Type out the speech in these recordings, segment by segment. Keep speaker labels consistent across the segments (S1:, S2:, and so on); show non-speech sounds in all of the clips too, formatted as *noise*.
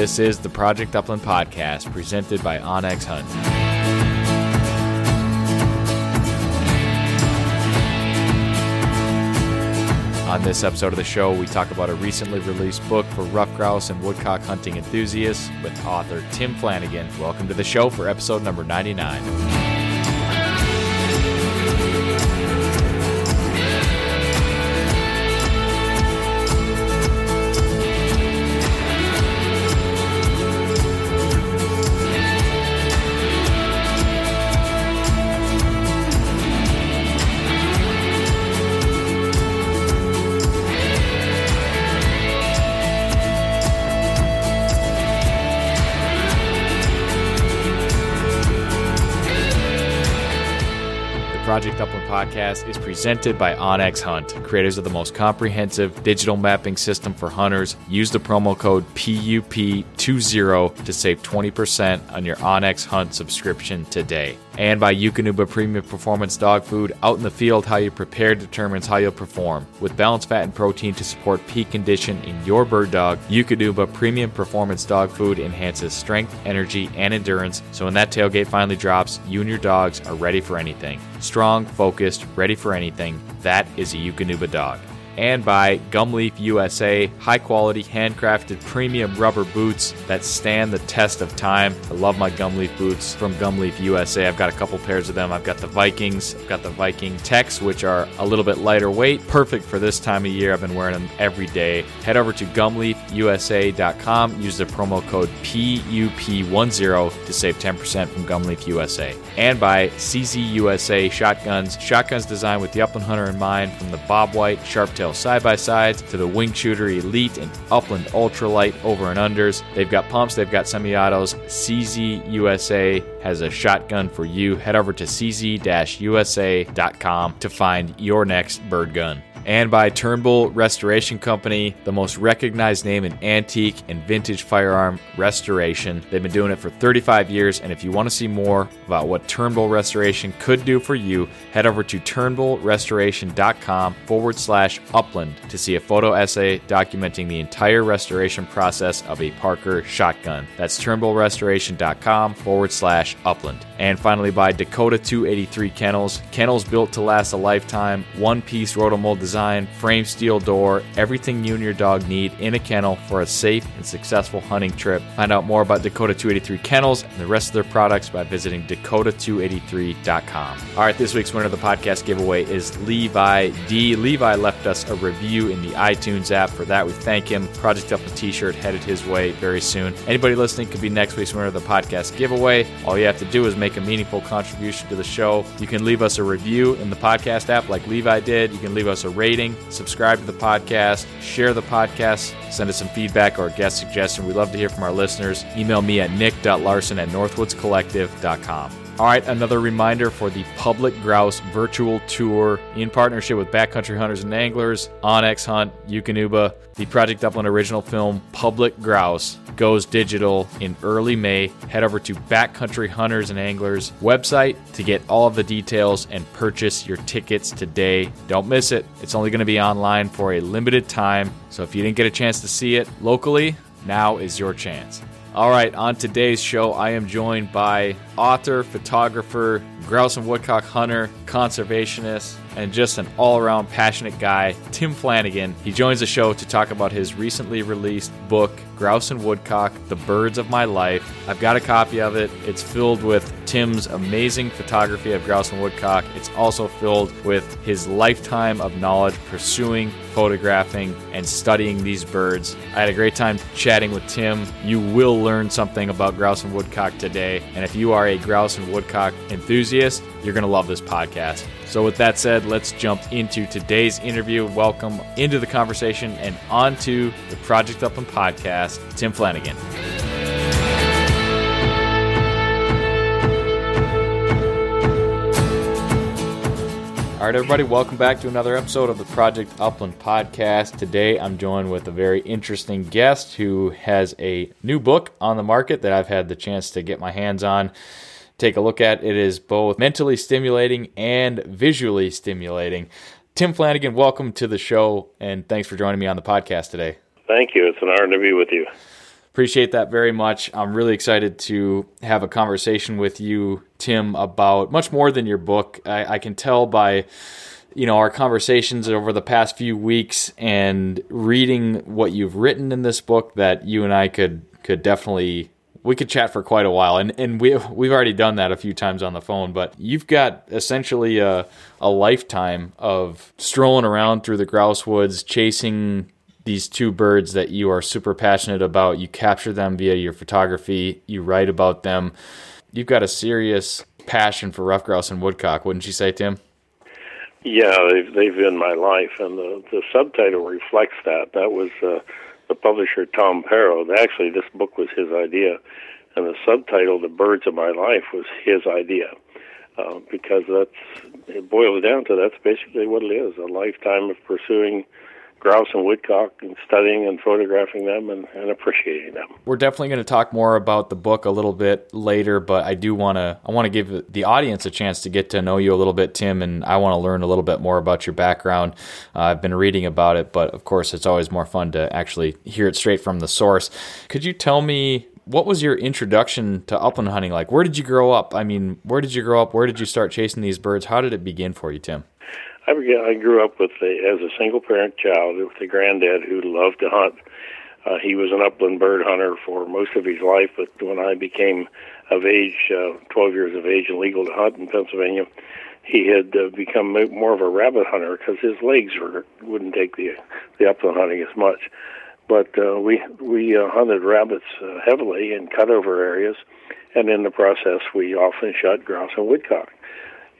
S1: This is the Project Upland podcast presented by onX Hunt. On this episode of the show, we talk about a recently released book for rough grouse and woodcock hunting enthusiasts with author Tim Flanagan. Welcome to the show for episode number 99. Podcast is presented by onX Hunt, creators of the most comprehensive digital mapping system for hunters. Use the promo code PUP20 to save 20% on your onX Hunt subscription today. And by Eukanuba Premium Performance Dog Food, out in the field, how you prepare determines how you'll perform. With balanced fat and protein to support peak condition in your bird dog, Eukanuba Premium Performance Dog Food enhances strength, energy, and endurance. So when that tailgate finally drops, you and your dogs are ready for anything. Strong, focused, ready for anything. That is a Eukanuba dog and by Gumleaf USA, high quality, handcrafted premium rubber boots that stand the test of time. I love my Gumleaf boots from Gumleaf USA. I've got a couple pairs of them. I've got the Vikings, I've got the Viking Techs, which are a little bit lighter weight, perfect for this time of year. I've been wearing them every day. Head over to gumleafusa.com, use the promo code PUP10 to save 10% from Gumleaf USA. And by CZ USA Shotguns, shotguns designed with the upland hunter in mind from the Bobwhite Side by sides to the Wing Shooter Elite and Upland Ultralight over and unders. They've got pumps, they've got semi autos. CZ USA has a shotgun for you. Head over to cz usa.com to find your next bird gun. And by Turnbull Restoration Company, the most recognized name in antique and vintage firearm restoration. They've been doing it for 35 years, and if you want to see more about what Turnbull Restoration could do for you, head over to turnbullrestoration.com forward slash upland to see a photo essay documenting the entire restoration process of a Parker shotgun. That's turnbullrestoration.com forward slash upland. And finally, by Dakota 283 Kennels. Kennels built to last a lifetime, one piece rotomold design, frame steel door, everything you and your dog need in a kennel for a safe and successful hunting trip. Find out more about Dakota 283 Kennels and the rest of their products by visiting dakota283.com. All right, this week's winner of the podcast giveaway is Levi D. Levi left us a review in the iTunes app. For that, we thank him. Project Up a t-shirt headed his way very soon. Anybody listening could be next week's winner of the podcast giveaway. All you have to do is make a meaningful contribution to the show. You can leave us a review in the podcast app like Levi did. You can leave us a rating, subscribe to the podcast, share the podcast, send us some feedback or guest suggestion. We love to hear from our listeners. Email me at nick.larson at northwoodscollective.com. All right, another reminder for the Public Grouse virtual tour in partnership with Backcountry Hunters and Anglers, onX Hunt, Eukanuba. The Project Upland original film Public Grouse goes digital in early May. Head over to Backcountry Hunters and Anglers website to get all of the details and purchase your tickets today. Don't miss it. It's only going to be online for a limited time. So if you didn't get a chance to see it locally, now is your chance. All right, on today's show, I am joined by author, photographer, grouse and woodcock hunter, conservationist, and just an all around passionate guy, Tim Flanagan. He joins the show to talk about his recently released book, Grouse and Woodcock The Birds of My Life. I've got a copy of it. It's filled with Tim's amazing photography of grouse and woodcock. It's also filled with his lifetime of knowledge pursuing, photographing, and studying these birds. I had a great time chatting with Tim. You will learn something about grouse and woodcock today. And if you are a grouse and woodcock enthusiast, you're going to love this podcast. So, with that said, let's jump into today's interview. Welcome into the conversation and onto the Project Upland podcast, Tim Flanagan. All right, everybody, welcome back to another episode of the Project Upland podcast. Today, I'm joined with a very interesting guest who has a new book on the market that I've had the chance to get my hands on take a look at. It is both mentally stimulating and visually stimulating. Tim Flanagan, welcome to the show, and thanks for joining me on the podcast today.
S2: Thank you. It's an honor to be with you.
S1: Appreciate that very much. I'm really excited to have a conversation with you, Tim, about much more than your book. I, I can tell by you know our conversations over the past few weeks and reading what you've written in this book that you and I could could definitely we could chat for quite a while. And, and we, we've already done that a few times on the phone but you've got essentially a, a lifetime of strolling around through the grouse woods chasing these two birds that you are super passionate about. You capture them via your photography. You write about them you've got a serious passion for ruffed grouse and woodcock wouldn't you say tim?
S2: Yeah they've, they've been my life and the, the subtitle reflects that. That was uh, the publisher Tom Pero. Actually, this book was his idea, and the subtitle "The Birds of My Life" was his idea, uh, because that's it boils down to that's basically what it is: a lifetime of pursuing grouse and woodcock and studying and photographing them and, and appreciating them.
S1: We're definitely going to talk more about the book a little bit later, but I do want to I want to give the audience a chance to get to know you a little bit, Tim, and I want to learn a little bit more about your background. Uh, I've been reading about it, but of course, it's always more fun to actually hear it straight from the source. Could you tell me what was your introduction to upland hunting like? Where did you grow up? I mean, where did you grow up? Where did you start chasing these birds? How did it begin for you, Tim?
S2: I I grew up with a, as a single parent child with a granddad who loved to hunt. Uh, he was an upland bird hunter for most of his life, but when I became of age, uh, 12 years of age, and legal to hunt in Pennsylvania, he had uh, become more of a rabbit hunter because his legs were wouldn't take the the upland hunting as much. But uh, we we uh, hunted rabbits uh, heavily in cutover areas, and in the process, we often shot grouse and woodcock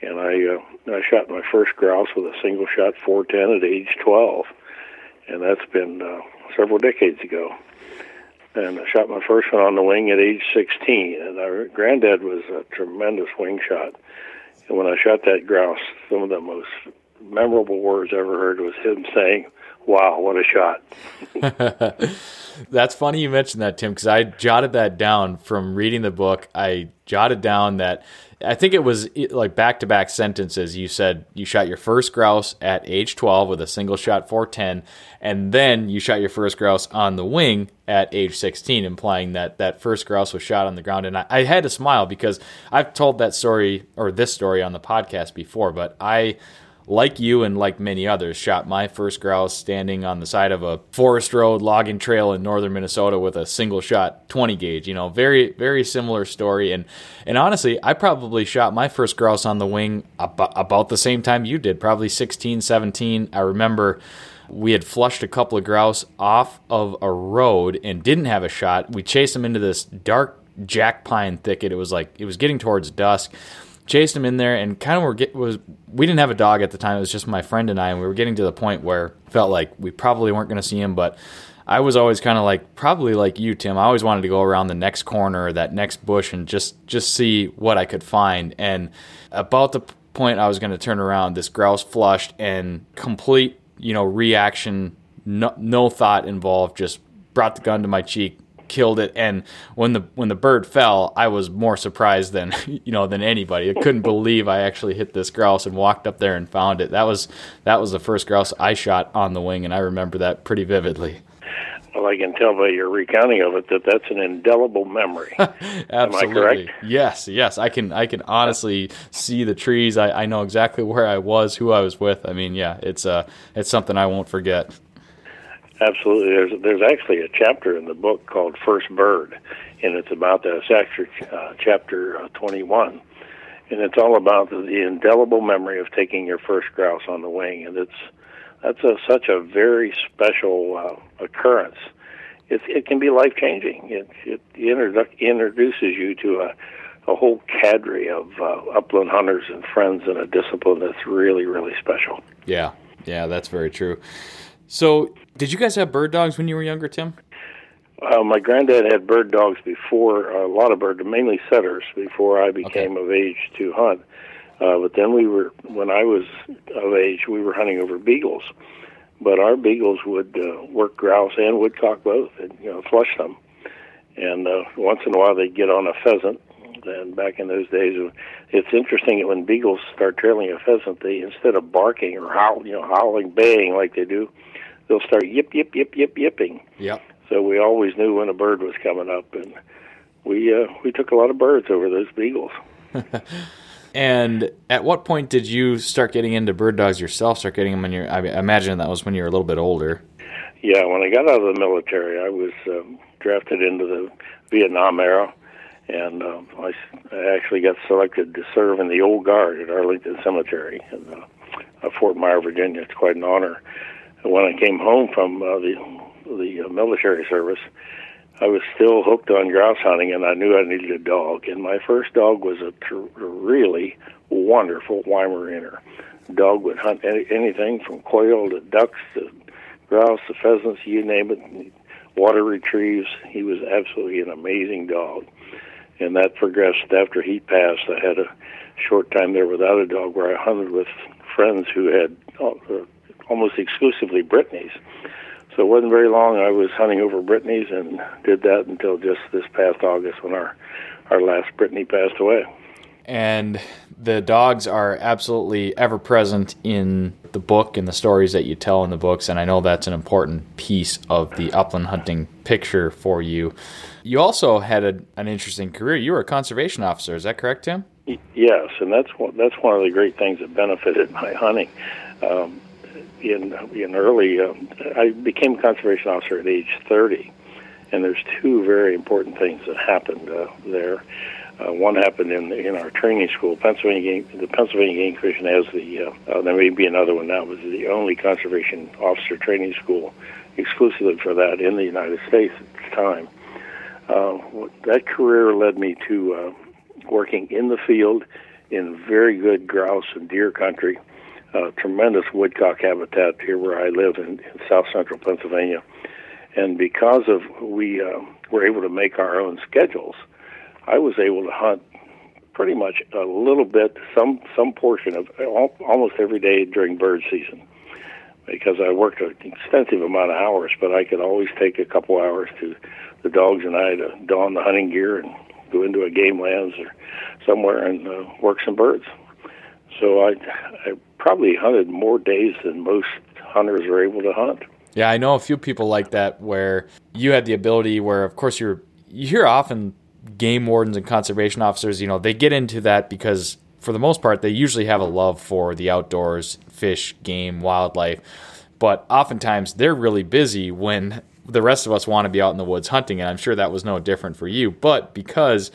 S2: and I uh, I shot my first grouse with a single shot 410 at age 12, and that's been uh, several decades ago. And I shot my first one on the wing at age 16, and our granddad was a tremendous wing shot. And when I shot that grouse, some of the most memorable words I ever heard was him saying, "Wow, what a shot!" *laughs*
S1: That's funny you mentioned that, Tim, because I jotted that down from reading the book. I jotted down that I think it was eh, like back to back sentences. You said you shot your first grouse at age 12 with a single shot 410, and then you shot your first grouse on the wing at age 16, implying that that first grouse was shot on the ground. And I, I had to smile because I've told that story or this story on the podcast before, but I like you and like many others, shot my first grouse standing on the side of a forest road logging trail in northern Minnesota with a single shot 20 gauge. You know, very very similar story. And and honestly, I probably shot my first grouse on the wing about, about the same time you did, probably 16, 17. I remember we had flushed a couple of grouse off of a road and didn't have a shot. We chased them into this dark jack pine thicket. It was like it was getting towards dusk chased him in there and kind of were get, was we didn't have a dog at the time. It was just my friend and I, and we were getting to the point where felt like we probably weren't going to see him, but. I was always kind of like probably like you, Tim. I always wanted to go around the next corner that next bush and just just see what I could find. And about the point I was going to turn around, this grouse flushed and complete, you know, reaction, no, no thought involved. Just brought the gun to my cheek, killed it. And when the when the bird fell, I was more surprised than *laughs* you know than anybody. I couldn't believe I actually hit this grouse and walked up there and found it. That was that was the first grouse I shot on the wing, and I remember that pretty vividly.
S2: Well, I can tell by your recounting of it that that's an indelible memory. *laughs*
S1: Absolutely. Yes, yes. I can I can honestly see the trees. I, I know exactly where I was, who I was with. I mean, yeah, it's uh it's something I won't forget.
S2: Absolutely. There's there's actually a chapter in the book called First Bird, and it's about that. It's actually uh, chapter uh, 21, and it's all about the, the indelible memory of taking your first grouse on the wing, and it's that's a, such a very special uh, occurrence. It, it can be life changing. It, it introdu- introduces you to a a whole cadre of uh, upland hunters and friends in a discipline that's really, really special.
S1: Yeah, yeah, that's very true. So, did you guys have bird dogs when you were younger, Tim?
S2: Uh, my granddad had bird dogs before, uh, a lot of bird, mainly setters, before I became okay. of age to hunt. Uh, but then we were, when I was of age, we were hunting over beagles. But our beagles would uh, work grouse and woodcock both, and you know, flush them. And uh, once in a while, they'd get on a pheasant. And back in those days, it's interesting that when beagles start trailing a pheasant, they instead of barking or howl, you know, howling, baying like they do, they'll start yip yip yip yip yipping.
S1: Yep.
S2: So we always knew when a bird was coming up, and we uh, we took a lot of birds over those beagles. *laughs*
S1: and at what point did you start getting into bird dogs yourself? Start getting them when you're? I imagine that was when you were a little bit older.
S2: Yeah, when I got out of the military, I was um, drafted into the Vietnam era, and um, I, I actually got selected to serve in the Old Guard at Arlington Cemetery in uh, Fort Myer, Virginia. It's quite an honor when I came home from uh, the the uh, military service, I was still hooked on grouse hunting, and I knew I needed a dog. And my first dog was a tr- really wonderful Weimaraner. Dog would hunt any, anything from quail to ducks to grouse to pheasants, you name it. Water retrieves. He was absolutely an amazing dog. And that progressed after he passed. I had a short time there without a dog where I hunted with friends who had uh, almost exclusively Brittany's. So it wasn't very long. I was hunting over Brittany's and did that until just this past August when our our last Brittany passed away.
S1: And the dogs are absolutely ever present in the book and the stories that you tell in the books. And I know that's an important piece of the upland hunting picture for you. You also had a, an interesting career. You were a conservation officer. Is that correct, Tim?
S2: Yes, and that's one, that's one of the great things that benefited my hunting. Um, in in early. Uh, I became a conservation officer at age 30, and there's two very important things that happened uh, there. Uh, one happened in in our training school, Pennsylvania. The Pennsylvania Game Commission has the. Uh, uh, there may be another one now. Was the only conservation officer training school exclusively for that in the United States at the time. Uh, that career led me to uh, working in the field in very good grouse and deer country uh, tremendous woodcock habitat here where I live in, in south central Pennsylvania. And because of we uh, were able to make our own schedules, I was able to hunt pretty much a little bit, some some portion of almost every day during bird season, because I worked an extensive amount of hours. But I could always take a couple hours to the dogs and I to don the hunting gear and go into a game lands or somewhere and uh, work some birds. So I, I probably hunted more days than most hunters are able to hunt.
S1: Yeah, I know a few people like that where you had the ability where, of course, you're you hear often game wardens and conservation officers, you know, they get into that because for the most part they usually have a love for the outdoors, fish, game, wildlife. But oftentimes they're really busy when the rest of us want to be out in the woods hunting, and I'm sure that was no different for you. But because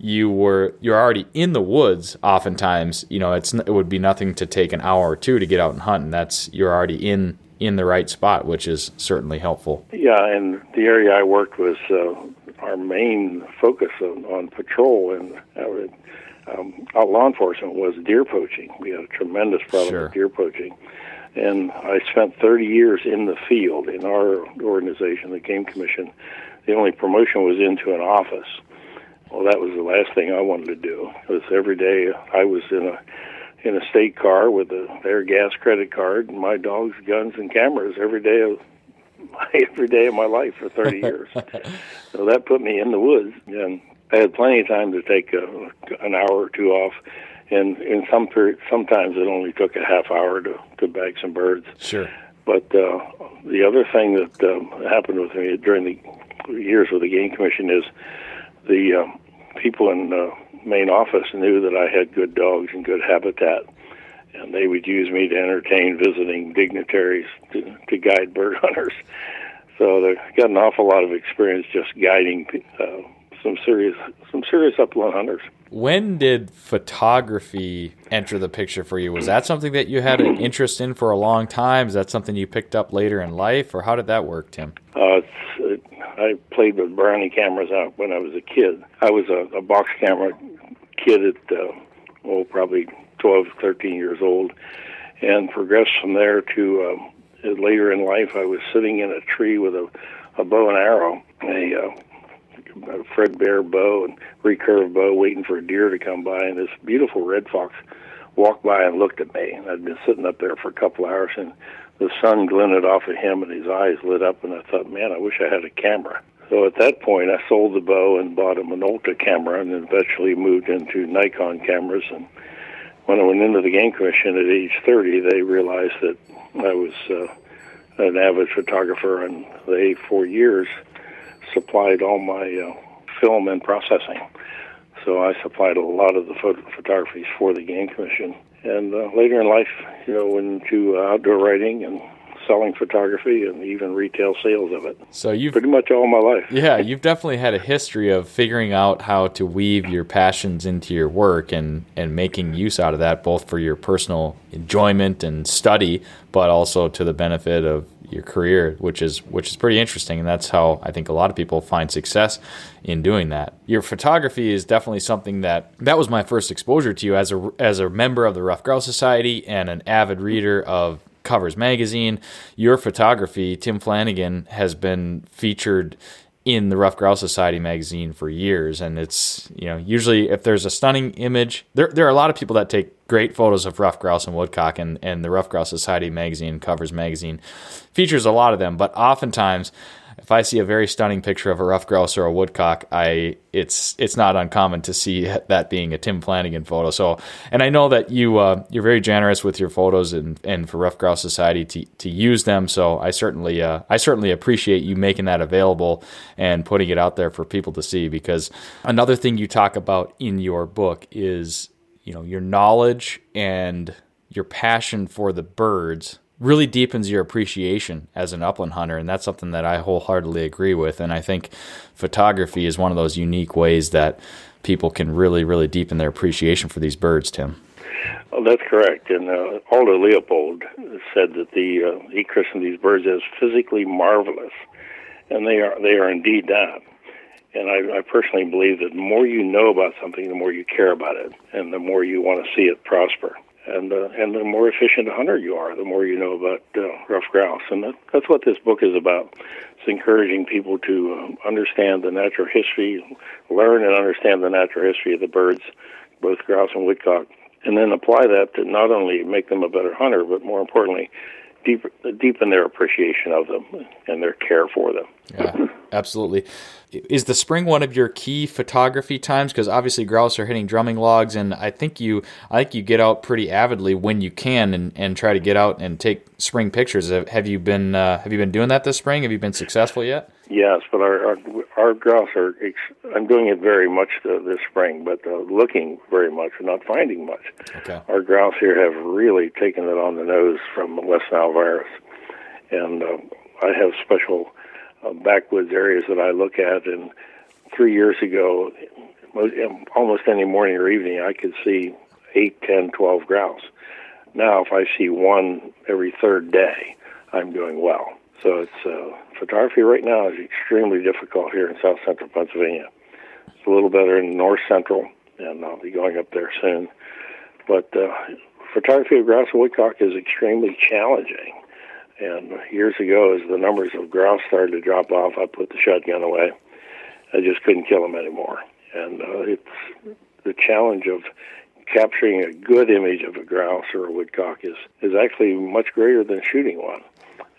S1: you were you're already in the woods oftentimes you know it's it would be nothing to take an hour or two to get out and hunt and that's you're already in in the right spot which is certainly helpful.
S2: Yeah and the area i worked was uh, our main focus on, on patrol and uh, um, our law enforcement was deer poaching. We had a tremendous problem sure. with deer poaching. And i spent 30 years in the field in our organization the game commission. The only promotion was into an office well, that was the last thing I wanted to do. Because every day I was in a in a state car with a their gas credit card and my dogs, guns, and cameras every day of *laughs* every day of my life for 30 *laughs* years. so that put me in the woods, and I had plenty of time to take a, an hour or two off. And in some period, sometimes it only took a half hour to to bag some birds.
S1: Sure.
S2: But uh, the other thing that uh, happened with me during the years with the Game Commission is the um, people in the main office knew that I had good dogs and good habitat, and they would use me to entertain visiting dignitaries to, to guide bird *laughs* hunters. So they got an awful lot of experience just guiding uh, some serious some serious upland hunters.
S1: When did photography enter the picture for you? Was that something that you had an *clears throat* interest in for a long time? Is that something you picked up later in life, or how did that work, Tim?
S2: Uh, I played with Brownie cameras out when I was a kid. I was a, a box camera kid at uh, oh probably 12, 13 years old, and progressed from there to um, later in life. I was sitting in a tree with a, a bow and arrow, a, uh, a Fred Bear bow and recurve bow, waiting for a deer to come by, and this beautiful red fox walked by and looked at me. And I'd been sitting up there for a couple hours, and the sun glinted off of him and his eyes lit up and I thought, man, I wish I had a camera. So at that point, I sold the bow and bought a Minolta camera and eventually moved into Nikon cameras. And when I went into the Game Commission at age 30, they realized that I was uh, an avid photographer and they, for years, supplied all my uh, film and processing. So I supplied a lot of the photo- photographies for the Game Commission and uh, later in life, you know, into uh, outdoor writing and selling photography and even retail sales of it.
S1: So you've
S2: pretty much all my life.
S1: Yeah, *laughs* you've definitely had a history of figuring out how to weave your passions into your work and and making use out of that both for your personal enjoyment and study, but also to the benefit of your career, which is which is pretty interesting, and that's how I think a lot of people find success in doing that. Your photography is definitely something that that was my first exposure to you as a as a member of the Ruffed Grouse Society and an avid reader of Covers magazine. Your photography, Tim Flanagan, has been featured in the Ruffed Grouse Society magazine for years, and it's you know usually if there's a stunning image, there there are a lot of people that take great photos of ruffed grouse and woodcock, and and the Ruffed Grouse Society magazine covers magazine features a lot of them, but oftentimes if I see a very stunning picture of a ruffed grouse or a woodcock, I it's it's not uncommon to see *laughs* that being a Tim Flanagan photo. So, and I know that you uh, you're very generous with your photos and, and for Ruffed Grouse Society to, to use them. So I certainly uh, I certainly appreciate you making that available and putting it out there for people to see. Because another thing you talk about in your book is you know your knowledge and your passion for the birds really deepens your appreciation as an upland hunter and that's something that I wholeheartedly agree with and I think photography is one of those unique ways that people can really really deepen their appreciation for these birds Tim.
S2: Well, that's correct and uh, Aldo Leopold said that the uh, he christened these birds as physically marvelous and they are they are indeed that and I, I personally believe that the more you know about something, the more you care about it, and the more you want to see it prosper and uh, and the more efficient a hunter you are, the more you know about uh, ruffed grouse, and that, that's what this book is about. It's encouraging people to um, understand the natural history, learn and understand the natural history of the birds, both grouse and woodcock, and then apply that to not only make them a better hunter, but more importantly, deep, deepen their appreciation of them and their care for them.
S1: Yeah, absolutely. Is the spring one of your key photography times? Because obviously grouse are hitting drumming logs, and I think you, I think you get out pretty avidly when you can, and, and try to get out and take spring pictures. Have you been uh, Have you been doing that this spring? Have you been successful yet?
S2: Yes, but our our, our grouse are. I'm doing it very much this spring, but uh, looking very much, not finding much.
S1: Okay.
S2: Our grouse here have really taken it on the nose from West Nile virus, and uh, I have special uh, backwoods areas that I look at. And three years ago, almost any morning or evening, I could see eight, ten, twelve grouse. Now, if I see one every third day, I'm doing well. So it's uh, photography right now is extremely difficult here in south central Pennsylvania. It's a little better in north central, and I'll be going up there soon. But uh, photography of grouse and woodcock is extremely challenging. And years ago, as the numbers of grouse started to drop off, I put the shotgun away. I just couldn't kill them anymore. And uh, it's the challenge of capturing a good image of a grouse or a woodcock is, is actually much greater than shooting one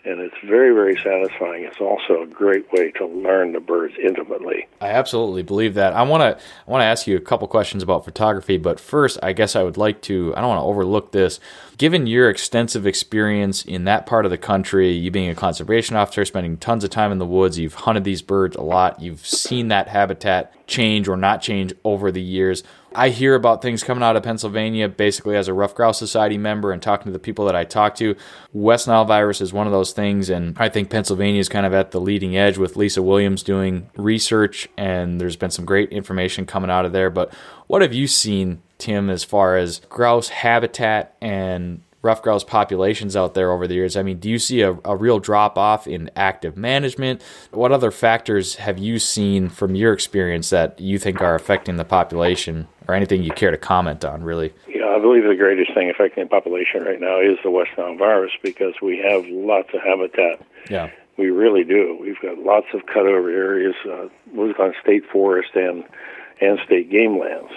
S2: and it's very, very satisfying. It's also a great way to learn the birds intimately.
S1: I absolutely believe that. I want to I want to ask you a couple questions about photography, but first, I guess I would like to. I don't want to overlook this. Given your extensive experience in that part of the country, you being a conservation officer, spending tons of time in the woods, you've hunted these birds a lot. You've seen that habitat change or not change over the years. I hear about things coming out of Pennsylvania basically as a Ruffed Grouse Society member and talking to the people that I talk to. West Nile virus is one of those things, and I think Pennsylvania is kind of at the leading edge with Lisa Williams doing research, and there's been some great information coming out of there. But what have you seen, Tim, as far as grouse habitat and ruffed grouse populations out there over the years? I mean, do you see a, a real drop off in active management? What other factors have you seen from your experience that you think are affecting the population, or anything you care to comment on, really?
S2: Yeah, I believe the greatest thing affecting the population right now is the West Nile virus because we have lots of habitat.
S1: Yeah.
S2: We really do. We've got lots of cutover areas, uh, on state forest and and state game lands.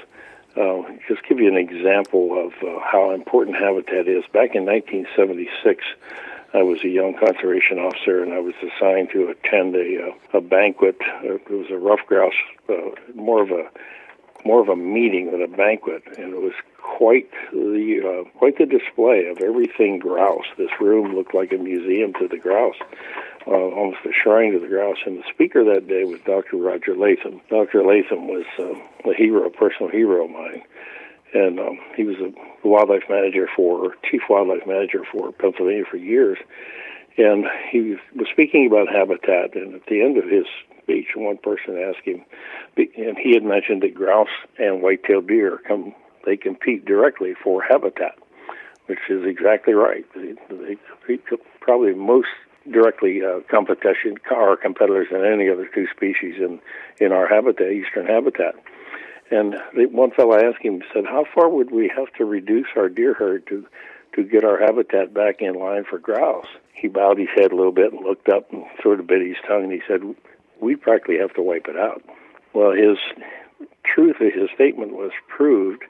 S2: Uh, just give you an example of uh, how important habitat is. Back in 1976, I was a young conservation officer, and I was assigned to attend a uh, a banquet. It was a ruffed grouse, uh, more of a more of a meeting than a banquet, and it was quite the uh, quite the display of everything grouse. This room looked like a museum to the grouse uh, almost a shrine to the grouse. And the speaker that day was Dr. Roger Latham. Dr. Latham was uh, a hero, a personal hero of mine. And um, he was a wildlife manager for, chief wildlife manager for Pennsylvania for years. And he was speaking about habitat. And at the end of his speech, one person asked him, and he had mentioned that grouse and white-tailed deer come, they compete directly for habitat, which is exactly right. They, they, probably most directly uh, competition our competitors than any other two species in in our habitat, eastern habitat. And one fellow asked him, said, "How far would we have to reduce our deer herd to to get our habitat back in line for grouse?" He bowed his head a little bit and looked up and sort of bit his tongue, and he said, "We practically have to wipe it out." Well, his truth of his statement was proved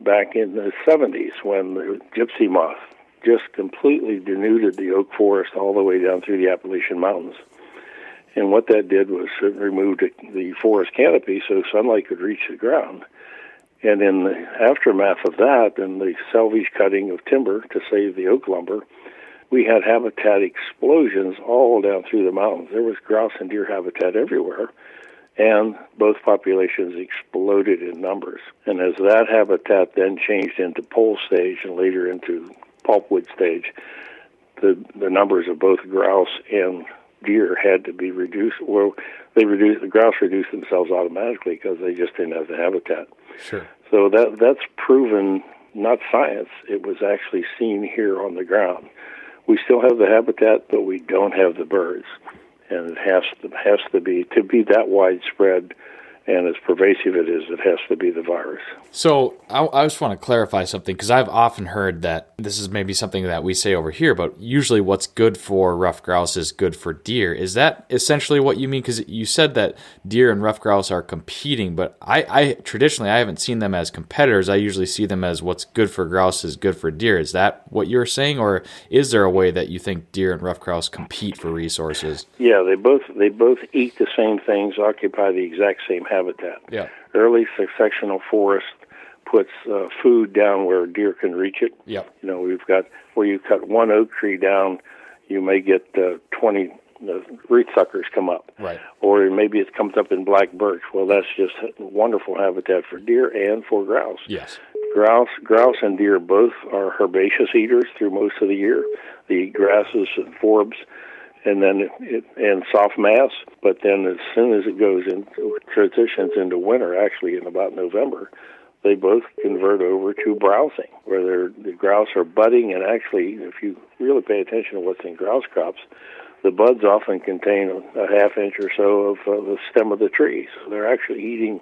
S2: back in the 70s when the gypsy moth just completely denuded the oak forest all the way down through the Appalachian Mountains. And what that did was it removed the forest canopy so sunlight could reach the ground. And in the aftermath of that and the salvage cutting of timber to save the oak lumber, we had habitat explosions all down through the mountains. There was grouse and deer habitat everywhere, and both populations exploded in numbers. And as that habitat then changed into pole stage and later into pulpwood stage, the the numbers of both grouse and deer had to be reduced. Well, they reduced the grouse reduced themselves automatically because they just didn't have the habitat.
S1: Sure.
S2: So that that's proven not science. It was actually seen here on the ground. We still have the habitat, but we don't have the birds, and it has to has to be to be that widespread and as pervasive it is, it has to be the virus.
S1: So I, I just want to clarify something because I've often heard that this is maybe something that we say over here, but usually what's good for ruffed grouse is good for deer. Is that essentially what you mean? Because you said that deer and ruffed grouse are competing, but I, I traditionally I haven't seen them as competitors. I usually see them as what's good for grouse is good for deer. Is that what you're saying, or is there a way that you think deer and ruffed grouse compete for resources?
S2: Yeah, they both they both eat the same things, occupy the exact same habitat.
S1: Yeah.
S2: Early successional forest puts uh, food down where deer can reach it.
S1: Yeah.
S2: You know, we've got where you cut one oak tree down, you may get uh, 20 uh, root suckers come up.
S1: Right.
S2: Or maybe it comes up in black birch. Well, that's just wonderful habitat for deer and for grouse.
S1: Yes.
S2: Grouse, grouse and deer both are herbaceous eaters through most of the year. They eat grasses and forbs and then it, and soft mass. But then as soon as it goes into transitions into winter, actually in about November, they both convert over to browsing, where the grouse are budding. And actually, if you really pay attention to what's in grouse crops, the buds often contain a, a half inch or so of uh, the stem of the tree. So they're actually eating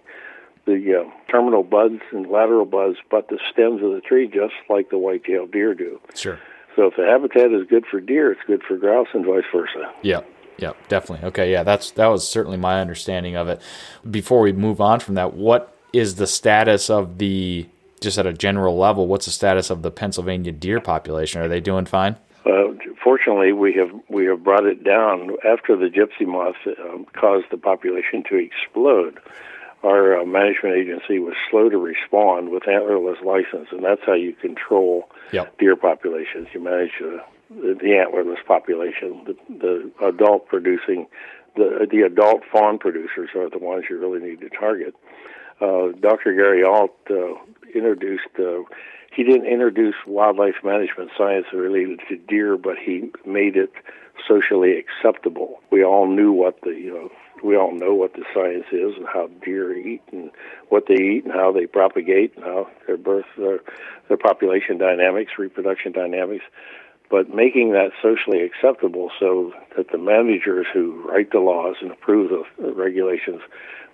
S2: the uh, terminal buds and lateral buds, but the stems of the tree, just like the white-tailed deer do.
S1: Sure.
S2: So if the habitat is good for deer, it's good for grouse, and vice versa.
S1: Yeah. Yeah, definitely. Okay, yeah, that's that was certainly my understanding of it. Before we move on from that, what is the status of the just at a general level? What's the status of the Pennsylvania deer population? Are they doing fine?
S2: Uh, fortunately, we have we have brought it down after the gypsy moth um, caused the population to explode. Our uh, management agency was slow to respond with antlerless license, and that's how you control
S1: Yep.
S2: deer populations. You manage uh, the, the antlerless population. The, the adult producing, the the adult fawn producers are the ones you really need to target. Uh, Dr. Gary Alt uh, introduced. Uh, he didn't introduce wildlife management science related to deer, but he made it socially acceptable. We all knew what the you know we all know what the science is and how deer eat and what they eat and how they propagate and how their birth their, their population dynamics, reproduction dynamics. But making that socially acceptable so that the managers who write the laws and approve the, regulations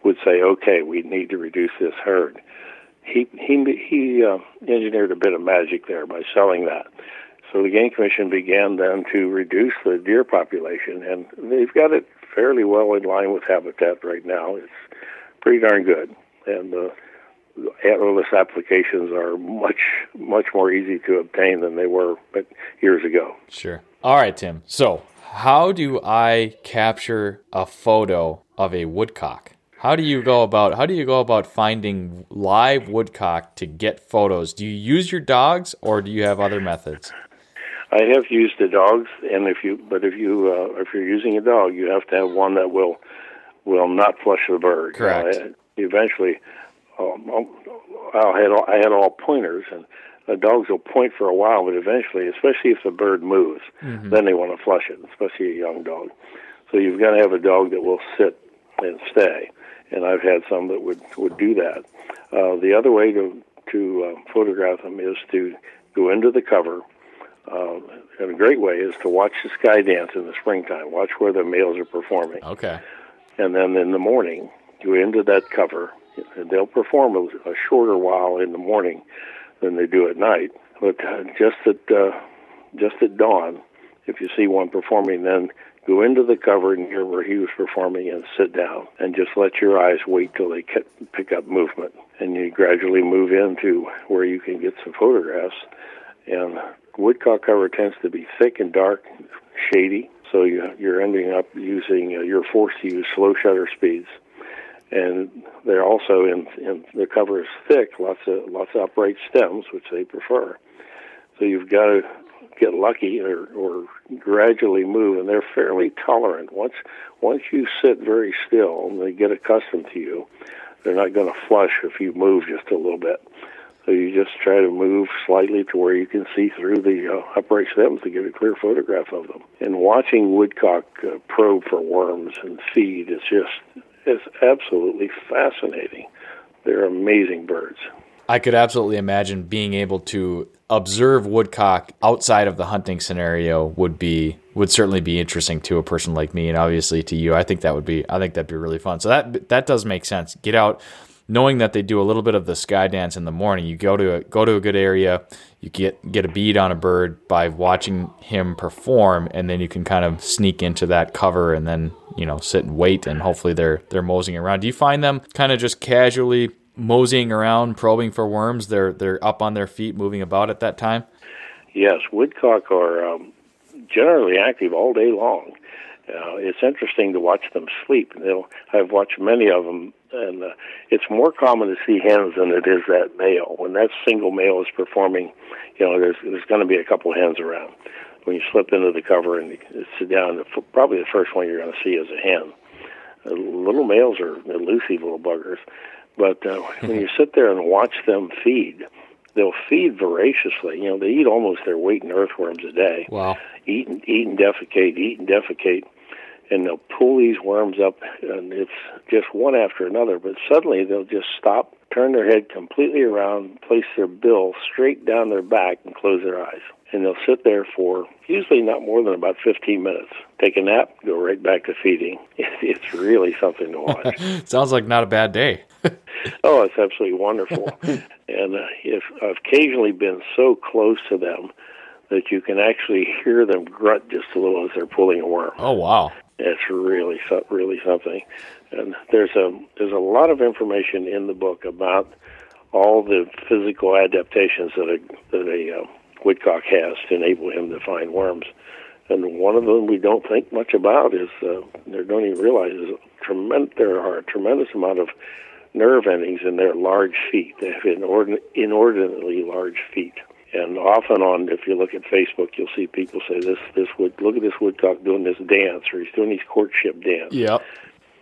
S2: would say, okay, we need to reduce this herd. He he he uh, engineered a bit of magic there by selling that. So the Game Commission began then to reduce the deer population, and they've got it fairly well in line with habitat right now. It's pretty darn good, and the antlerless applications are much much more easy to obtain than they were but years ago.
S1: Sure. All right, Tim. So, how do I capture a photo of a woodcock? How do you go about how do you go about finding live woodcock to get photos? Do you use your dogs or do you have other methods?
S2: I have used the dogs, and if you but if you uh, if you're using a dog, you have to have one that will will not flush the bird.
S1: Correct.
S2: Uh, eventually, um, I had all, I had all pointers, and the dogs will point for a while, but eventually, especially if the bird moves, then they want to flush it, especially a young dog. So you've got to have a dog that will sit and stay, and I've had some that would would do that. Uh, the other way to to uh, photograph them is to go into the cover. Uh, and a great way is to watch the sky dance in the springtime. Watch where the males are performing
S1: Okay.
S2: and then in the morning go into that cover and they'll perform a, a shorter while in the morning than they do at night but uh, just at uh, just at dawn if you see one performing then go into the cover near where he was performing and sit down and just let your eyes wait till they pick up movement and you gradually move into where you can get some photographs and woodcock cover tends to be thick and dark shady so you, you're ending up using uh, you're forced to use slow shutter speeds. And they're also in, in the cover is thick lots of lots of upright stems which they prefer. So you've got to get lucky or, or gradually move and they're fairly tolerant. Once once you sit very still and they get accustomed to you they're not going to flush if you move just a little bit so you just try to move slightly to where you can see through the uh, upright stems to get a clear photograph of them. And watching woodcock uh, probe for worms and feed is just it's absolutely fascinating. They're amazing birds.
S1: I could absolutely imagine being able to observe woodcock outside of the hunting scenario would be would certainly be interesting to a person like me and obviously to you. I think that would be I think that'd be really fun. So that that does make sense. Get out knowing that they do a little bit of the sky dance in the morning. You go to a, go to a good area, you get get a bead on a bird by watching him perform and then you can kind of sneak into that cover and then, you know, sit and wait and hopefully they're they're moseying around. Do you find them kind of just casually moseying around, probing for worms. They're they're up on their feet, moving about at that time.
S2: Yes, woodcock are um, generally active all day long. Uh, it's interesting to watch them sleep. They'll, I've watched many of them, and uh, it's more common to see hens than it is that male. When that single male is performing, you know, there's there's going to be a couple hens around. When you slip into the cover and sit down, probably the first one you're going to see is a hen. Uh, little males are elusive little buggers. But uh, when you *laughs* sit there and watch them feed, they'll feed voraciously. You know, they eat almost their weight in earthworms a day.
S1: Wow.
S2: Eat and eat and defecate, eat and defecate, and they'll pull these worms up, and it's just one after another. But suddenly they'll just stop, turn their head completely around, place their bill straight down their back, and close their eyes. And they'll sit there for usually not more than about 15 minutes. Take a nap, go right back to feeding. *laughs* It's really something to watch. *laughs*
S1: Sounds like not a bad day. *laughs*
S2: oh, it's absolutely wonderful. and uh, if I've occasionally been so close to them that you can actually hear them grunt just a little as they're pulling a worm.
S1: Oh wow!
S2: It's really really something. And there's a there's a lot of information in the book about all the physical adaptations that a that a uh, woodcock has to enable him to find worms. And one of them we don't think much about is uh, they don't even realize is tremendous. There are a tremendous amount of nerve endings in their large feet. They have inordin- inordinately large feet. And often on, if you look at Facebook, you'll see people say this, this wood, look at this woodcock doing this dance, or he's doing these courtship dance.
S1: Yep.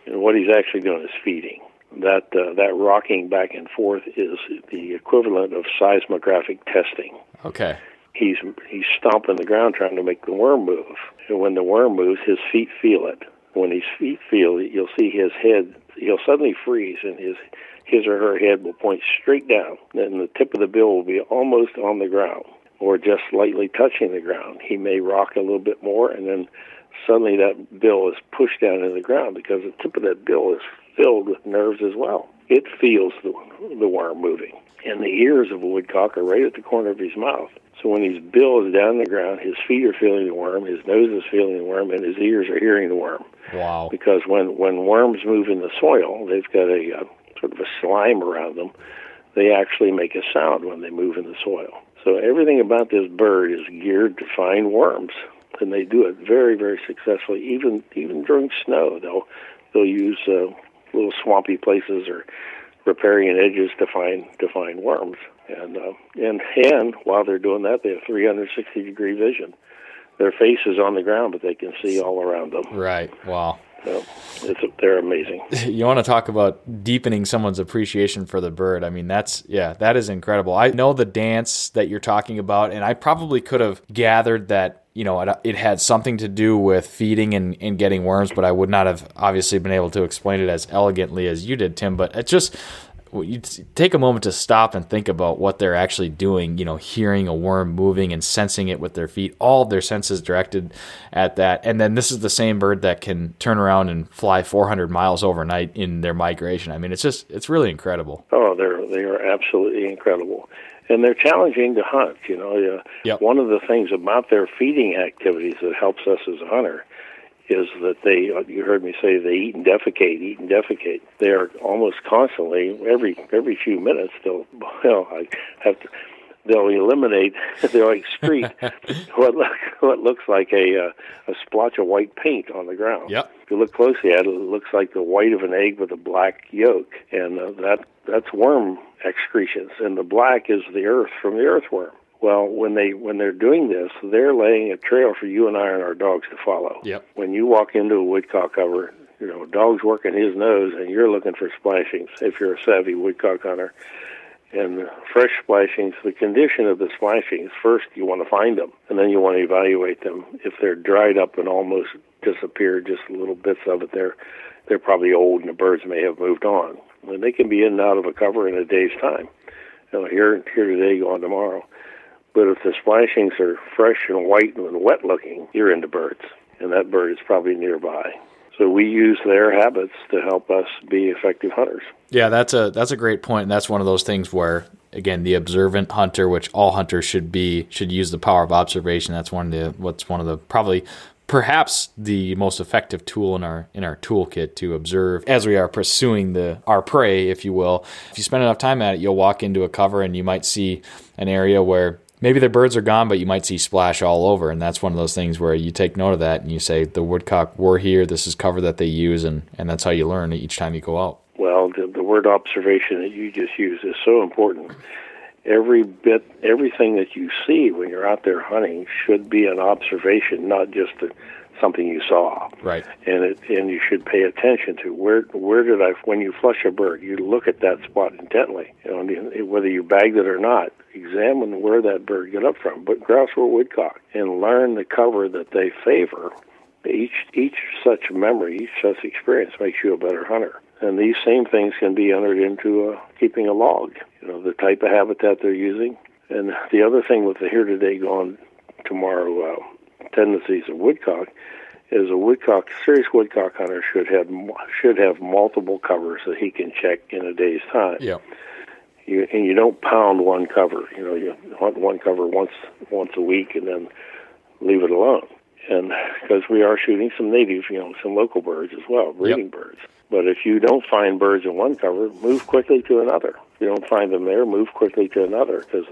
S2: And what he's actually doing is feeding. That uh, that rocking back and forth is the equivalent of seismographic testing.
S1: Okay.
S2: He's he's stomping the ground trying to make the worm move. And when the worm moves, his feet feel it. When his feet feel it, you'll see his head he'll suddenly freeze and his his or her head will point straight down and the tip of the bill will be almost on the ground or just lightly touching the ground. He may rock a little bit more and then suddenly that bill is pushed down into the ground because the tip of that bill is filled with nerves as well. It feels the, the worm moving. And the ears of a woodcock are right at the corner of his mouth. So when his bill is down in the ground, his feet are feeling the worm, his nose is feeling the worm, and his ears are hearing the worm.
S1: Wow.
S2: Because when, when worms move in the soil, they've got a uh, sort of a slime around them. They actually make a sound when they move in the soil. So everything about this bird is geared to find worms, and they do it very, very successfully. Even even during snow, they'll they'll use uh, little swampy places or riparian edges to find to find worms. And uh, and and while they're doing that, they have 360 degree vision. Their face is on the ground, but they can see all around them.
S1: Right. Wow.
S2: They're amazing. *laughs*
S1: You want to talk about deepening someone's appreciation for the bird? I mean, that's yeah, that is incredible. I know the dance that you're talking about, and I probably could have gathered that you know it, it had something to do with feeding and, and getting worms, but I would not have obviously been able to explain it as elegantly as you did, Tim. But it's just you take a moment to stop and think about what they're actually doing, you know, hearing a worm moving and sensing it with their feet, all of their senses directed at that. And then this is the same bird that can turn around and fly 400 miles overnight in their migration. I mean, it's just, it's really incredible.
S2: Oh, they're, they are absolutely incredible. And they're challenging to hunt. You know,
S1: yep.
S2: one of the things about their feeding activities that helps us as a hunter is that they you heard me say they eat and defecate, eat and defecate. They're almost constantly every every few minutes they'll *laughs* well I have to they'll eliminate *laughs* they'll excrete *laughs* what look, what looks like a uh, a splotch of white paint on the ground.
S1: Yep.
S2: If you look closely at it, it looks like the white of an egg with a black yolk, and uh, that that's worm excretions, and the black is the earth from the earthworm. Well, when they when they're doing this, they're laying a trail for you and I and our dogs to follow.
S1: Yep.
S2: When you walk into a woodcock cover, you know, dog's working his nose, and you're looking for splashings. If you're a savvy woodcock hunter, and fresh splashings, the condition of the splashings. First, you want to find them, and then you want to evaluate them. If they're dried up and almost disappeared, just little bits of it, they're they're probably old, and the birds may have moved on. And they can be in and out of a cover in a day's time You know, here here today, gone tomorrow. But if the splashings are fresh and white and wet looking, you're into birds, and that bird is probably nearby. So we use their habits to help us be effective hunters.
S1: Yeah, that's a that's a great point. and that's one of those things where again the observant hunter, which all hunters should be, should use the power of observation. That's one of the what's one of the probably perhaps the most effective tool in our in our toolkit to observe as we are pursuing the our prey, if you will. If you spend enough time at it, you'll walk into a cover and you might see an area where maybe the birds are gone, but you might see splash all over. And that's one of those things where you take note of that and you say, the woodcock were here. This is cover that they use. And, and that's how you learn each time you go out.
S2: Well, the, the word observation that you just used is so important. Every bit, everything that you see when you're out there hunting should be an observation, not just a, something you saw.
S1: Right.
S2: And it, and you should pay attention to where where did I when you flush a bird, you look at that spot intently. You know, whether you bagged it or not, examine where that bird got up from. But grouse or woodcock, and learn the cover that they favor. Each each such memory, each such experience makes you a better hunter. And these same things can be entered into uh, keeping a log. You know, the type of habitat they're using. And the other thing with the here today, gone tomorrow uh, tendencies of woodcock is a woodcock serious woodcock hunter should have should have multiple covers that he can check in a day's time.
S1: Yeah.
S2: You, and you don't pound one cover. You know, you hunt one cover once once a week and then leave it alone. And because we are shooting some native, you know, some local birds as well, breeding yep. birds. But if you don't find birds in one cover, move quickly to another. If you don't find them there, move quickly to another because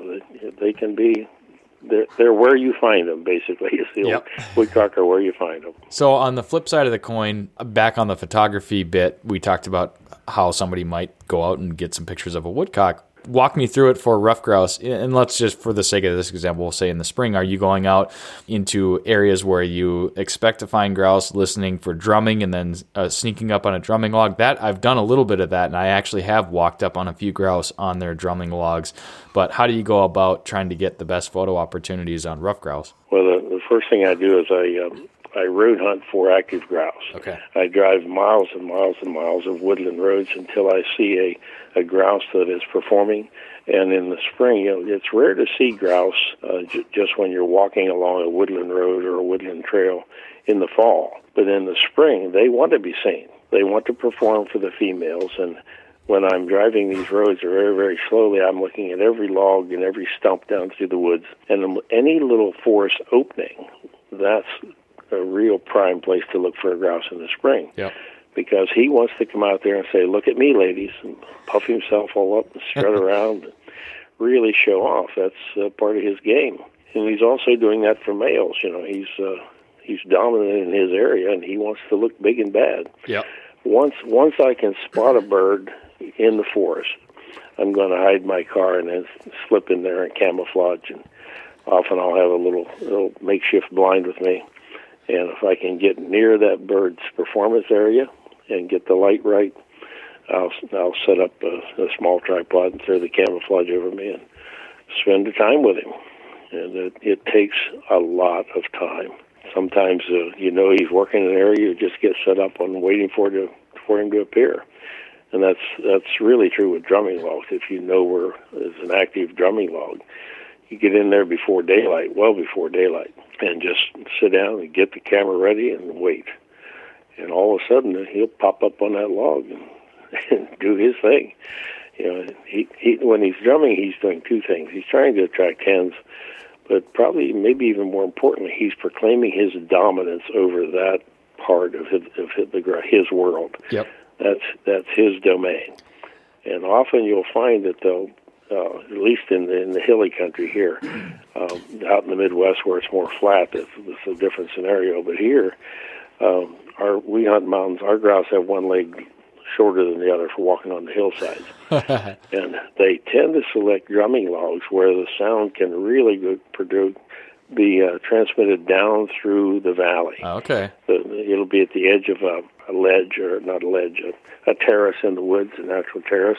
S2: they can be they're, they're where you find them, basically. Is the yep. woodcock or where you find them.
S1: So, on the flip side of the coin, back on the photography bit, we talked about how somebody might go out and get some pictures of a woodcock walk me through it for ruffed grouse. And let's just for the sake of this example we'll say in the spring are you going out into areas where you expect to find grouse listening for drumming and then uh, sneaking up on a drumming log? That i've done a little bit of that and i actually have walked up on a few grouse on their drumming logs. But how do you go about trying to get the best photo opportunities on ruffed grouse?
S2: Well the, the first thing i do is i um, I road hunt for active grouse.
S1: Okay.
S2: I drive miles and miles and miles of woodland roads until I see a, a grouse that is performing. And in the spring, you know, it's rare to see grouse uh, j- just when you're walking along a woodland road or a woodland trail in the fall. But in the spring, they want to be seen. They want to perform for the females. And when I'm driving these roads very, very slowly, I'm looking at every log and every stump down through the woods. And any little forest opening, that's a real prime place to look for a grouse in the spring.
S1: Yeah.
S2: Because he wants to come out there and say, "Look at me, ladies," and puff himself all up and strut *laughs* around, and really show off. That's uh, part of his game, and he's also doing that for males. You know, he's uh, he's dominant in his area, and he wants to look big and bad.
S1: Yeah.
S2: Once once I can spot a bird in the forest, I'm going to hide my car and then slip in there and camouflage. And often I'll have a little little makeshift blind with me and if I can get near that bird's performance area and get the light right, I'll I'll set up a, a small tripod and throw the camouflage over me and spend the time with him. And it, it takes a lot of time. Sometimes uh, you know he's working in an area, you just get set up on waiting for to for him to appear. And that's that's really true with drumming logs. If you know where is an active drumming log, you get in there before daylight, well before daylight and just sit down and get the camera ready and wait. And all of a sudden, he'll pop up on that log and, *laughs* and do his thing. You know, he, he when he's drumming, he's doing two things. He's trying to attract hens, but probably, maybe even more importantly, he's proclaiming his dominance over that part of his, of his, his world.
S1: Yep.
S2: That's that's his domain. And often you'll find that they'll uh, at least in the, in the hilly country here. Um, out in the Midwest where it's more flat, it's, it's a different scenario. But here, um, our we hunt mountains. Our grouse have one leg shorter than the other for walking on the hillsides, *laughs* and they tend to select drumming logs where the sound can really good, produce be uh, transmitted down through the valley.
S1: Okay.
S2: it'll be at the edge of a, a ledge, or not a ledge, a, a terrace in the woods, a natural terrace,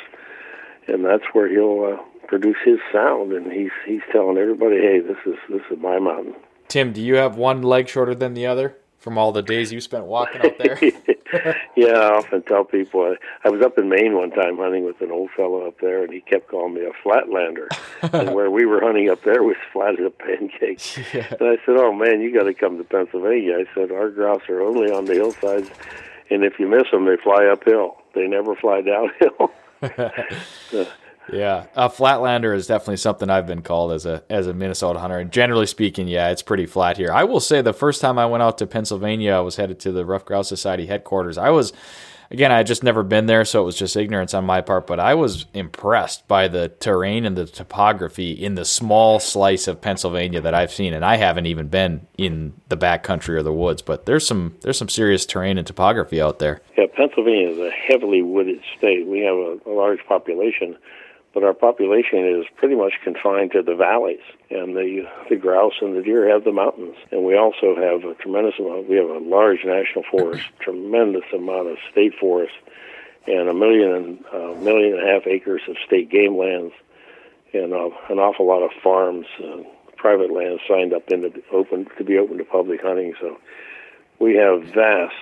S2: and that's where he'll uh, produce his sound. And he's he's telling everybody, "Hey, this is this is my mountain."
S1: Tim, do you have one leg shorter than the other from all the days you spent walking out there? *laughs*
S2: yeah, I often tell people I, I was up in Maine one time hunting with an old fellow up there, and he kept calling me a flatlander. *laughs* and where we were hunting up there was flat as a pancake. *laughs* Yeah. And I said, "Oh man, you got to come to Pennsylvania." I said, "Our grouse are only on the hillsides, and if you miss them, they fly uphill. They never fly downhill." *laughs*
S1: Yeah, a flatlander is definitely something I've been called as a as a Minnesota hunter. And generally speaking, yeah, it's pretty flat here. I will say the first time I went out to Pennsylvania, I was headed to the Ruffed Grouse Society headquarters. I was again, I had just never been there, so it was just ignorance on my part. But I was impressed by the terrain and the topography in the small slice of Pennsylvania that I've seen, and I haven't even been in the back country or the woods. But there's some there's some serious terrain and topography out there.
S2: Yeah, Pennsylvania is a heavily wooded state. We have a, a large population but our population is pretty much confined to the valleys, and the the grouse and the deer have the mountains. And we also have a tremendous amount. We have a large national forest, *clears throat* tremendous amount of state forest, and a million and uh, million and a half acres of state game lands, and uh, an awful lot of farms, uh, private lands signed up into open to be open to public hunting. So we have vast,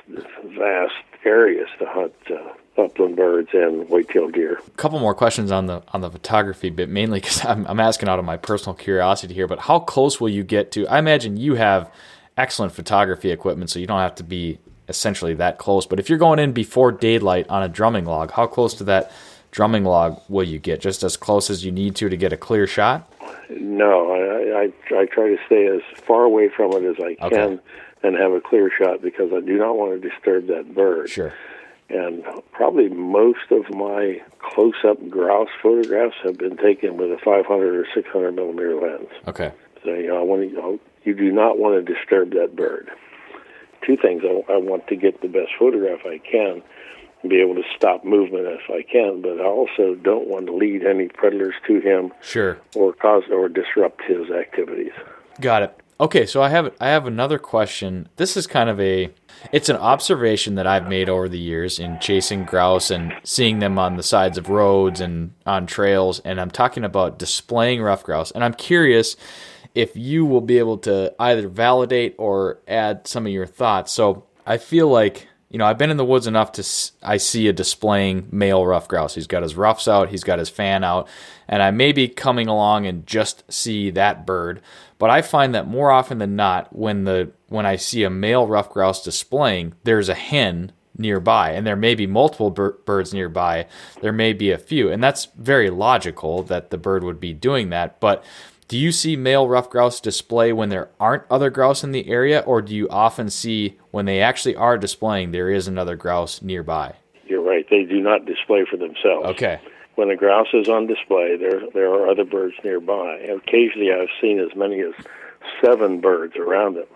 S2: vast areas to hunt. Uh, upland birds and white-tailed deer.
S1: A couple more questions on the on the photography bit, mainly because I'm, I'm asking out of my personal curiosity here. But how close will you get to? I imagine you have excellent photography equipment, so you don't have to be essentially that close. But if you're going in before daylight on a drumming log, how close to that drumming log will you get? Just as close as you need to to get a clear shot?
S2: No, I I, I try to stay as far away from it as I can. Okay. And have a clear shot because I do not want to disturb that bird.
S1: Sure
S2: and probably most of my close-up grouse photographs have been taken with a 500 or 600 millimeter lens.
S1: Okay.
S2: So you know, I want to, you, know, you do not want to disturb that bird. Two things: I, I want to get the best photograph I can, and be able to stop movement if I can. But I also don't want to lead any predators to him.
S1: Sure.
S2: Or cause or disrupt his activities.
S1: Got it. Okay, so I have I have another question. This is kind of a it's an observation that I've made over the years in chasing grouse and seeing them on the sides of roads and on trails. And I'm talking about displaying ruffed grouse. And I'm curious if you will be able to either validate or add some of your thoughts. So I feel like you know, I've been in the woods enough to I see a displaying male ruffed grouse. He's got his ruffs out, he's got his fan out, and I may be coming along and just see that bird. But I find that more often than not, when the when I see a male ruffed grouse displaying, there's a hen nearby, and there may be multiple bir- birds nearby. There may be a few, and that's very logical that the bird would be doing that. But do you see male ruffed grouse display when there aren't other grouse in the area, or do you often see when they actually are displaying there is another grouse nearby?
S2: You're right. They do not display for themselves.
S1: Okay.
S2: When a grouse is on display, there there are other birds nearby. Occasionally, I've seen as many as seven birds around them,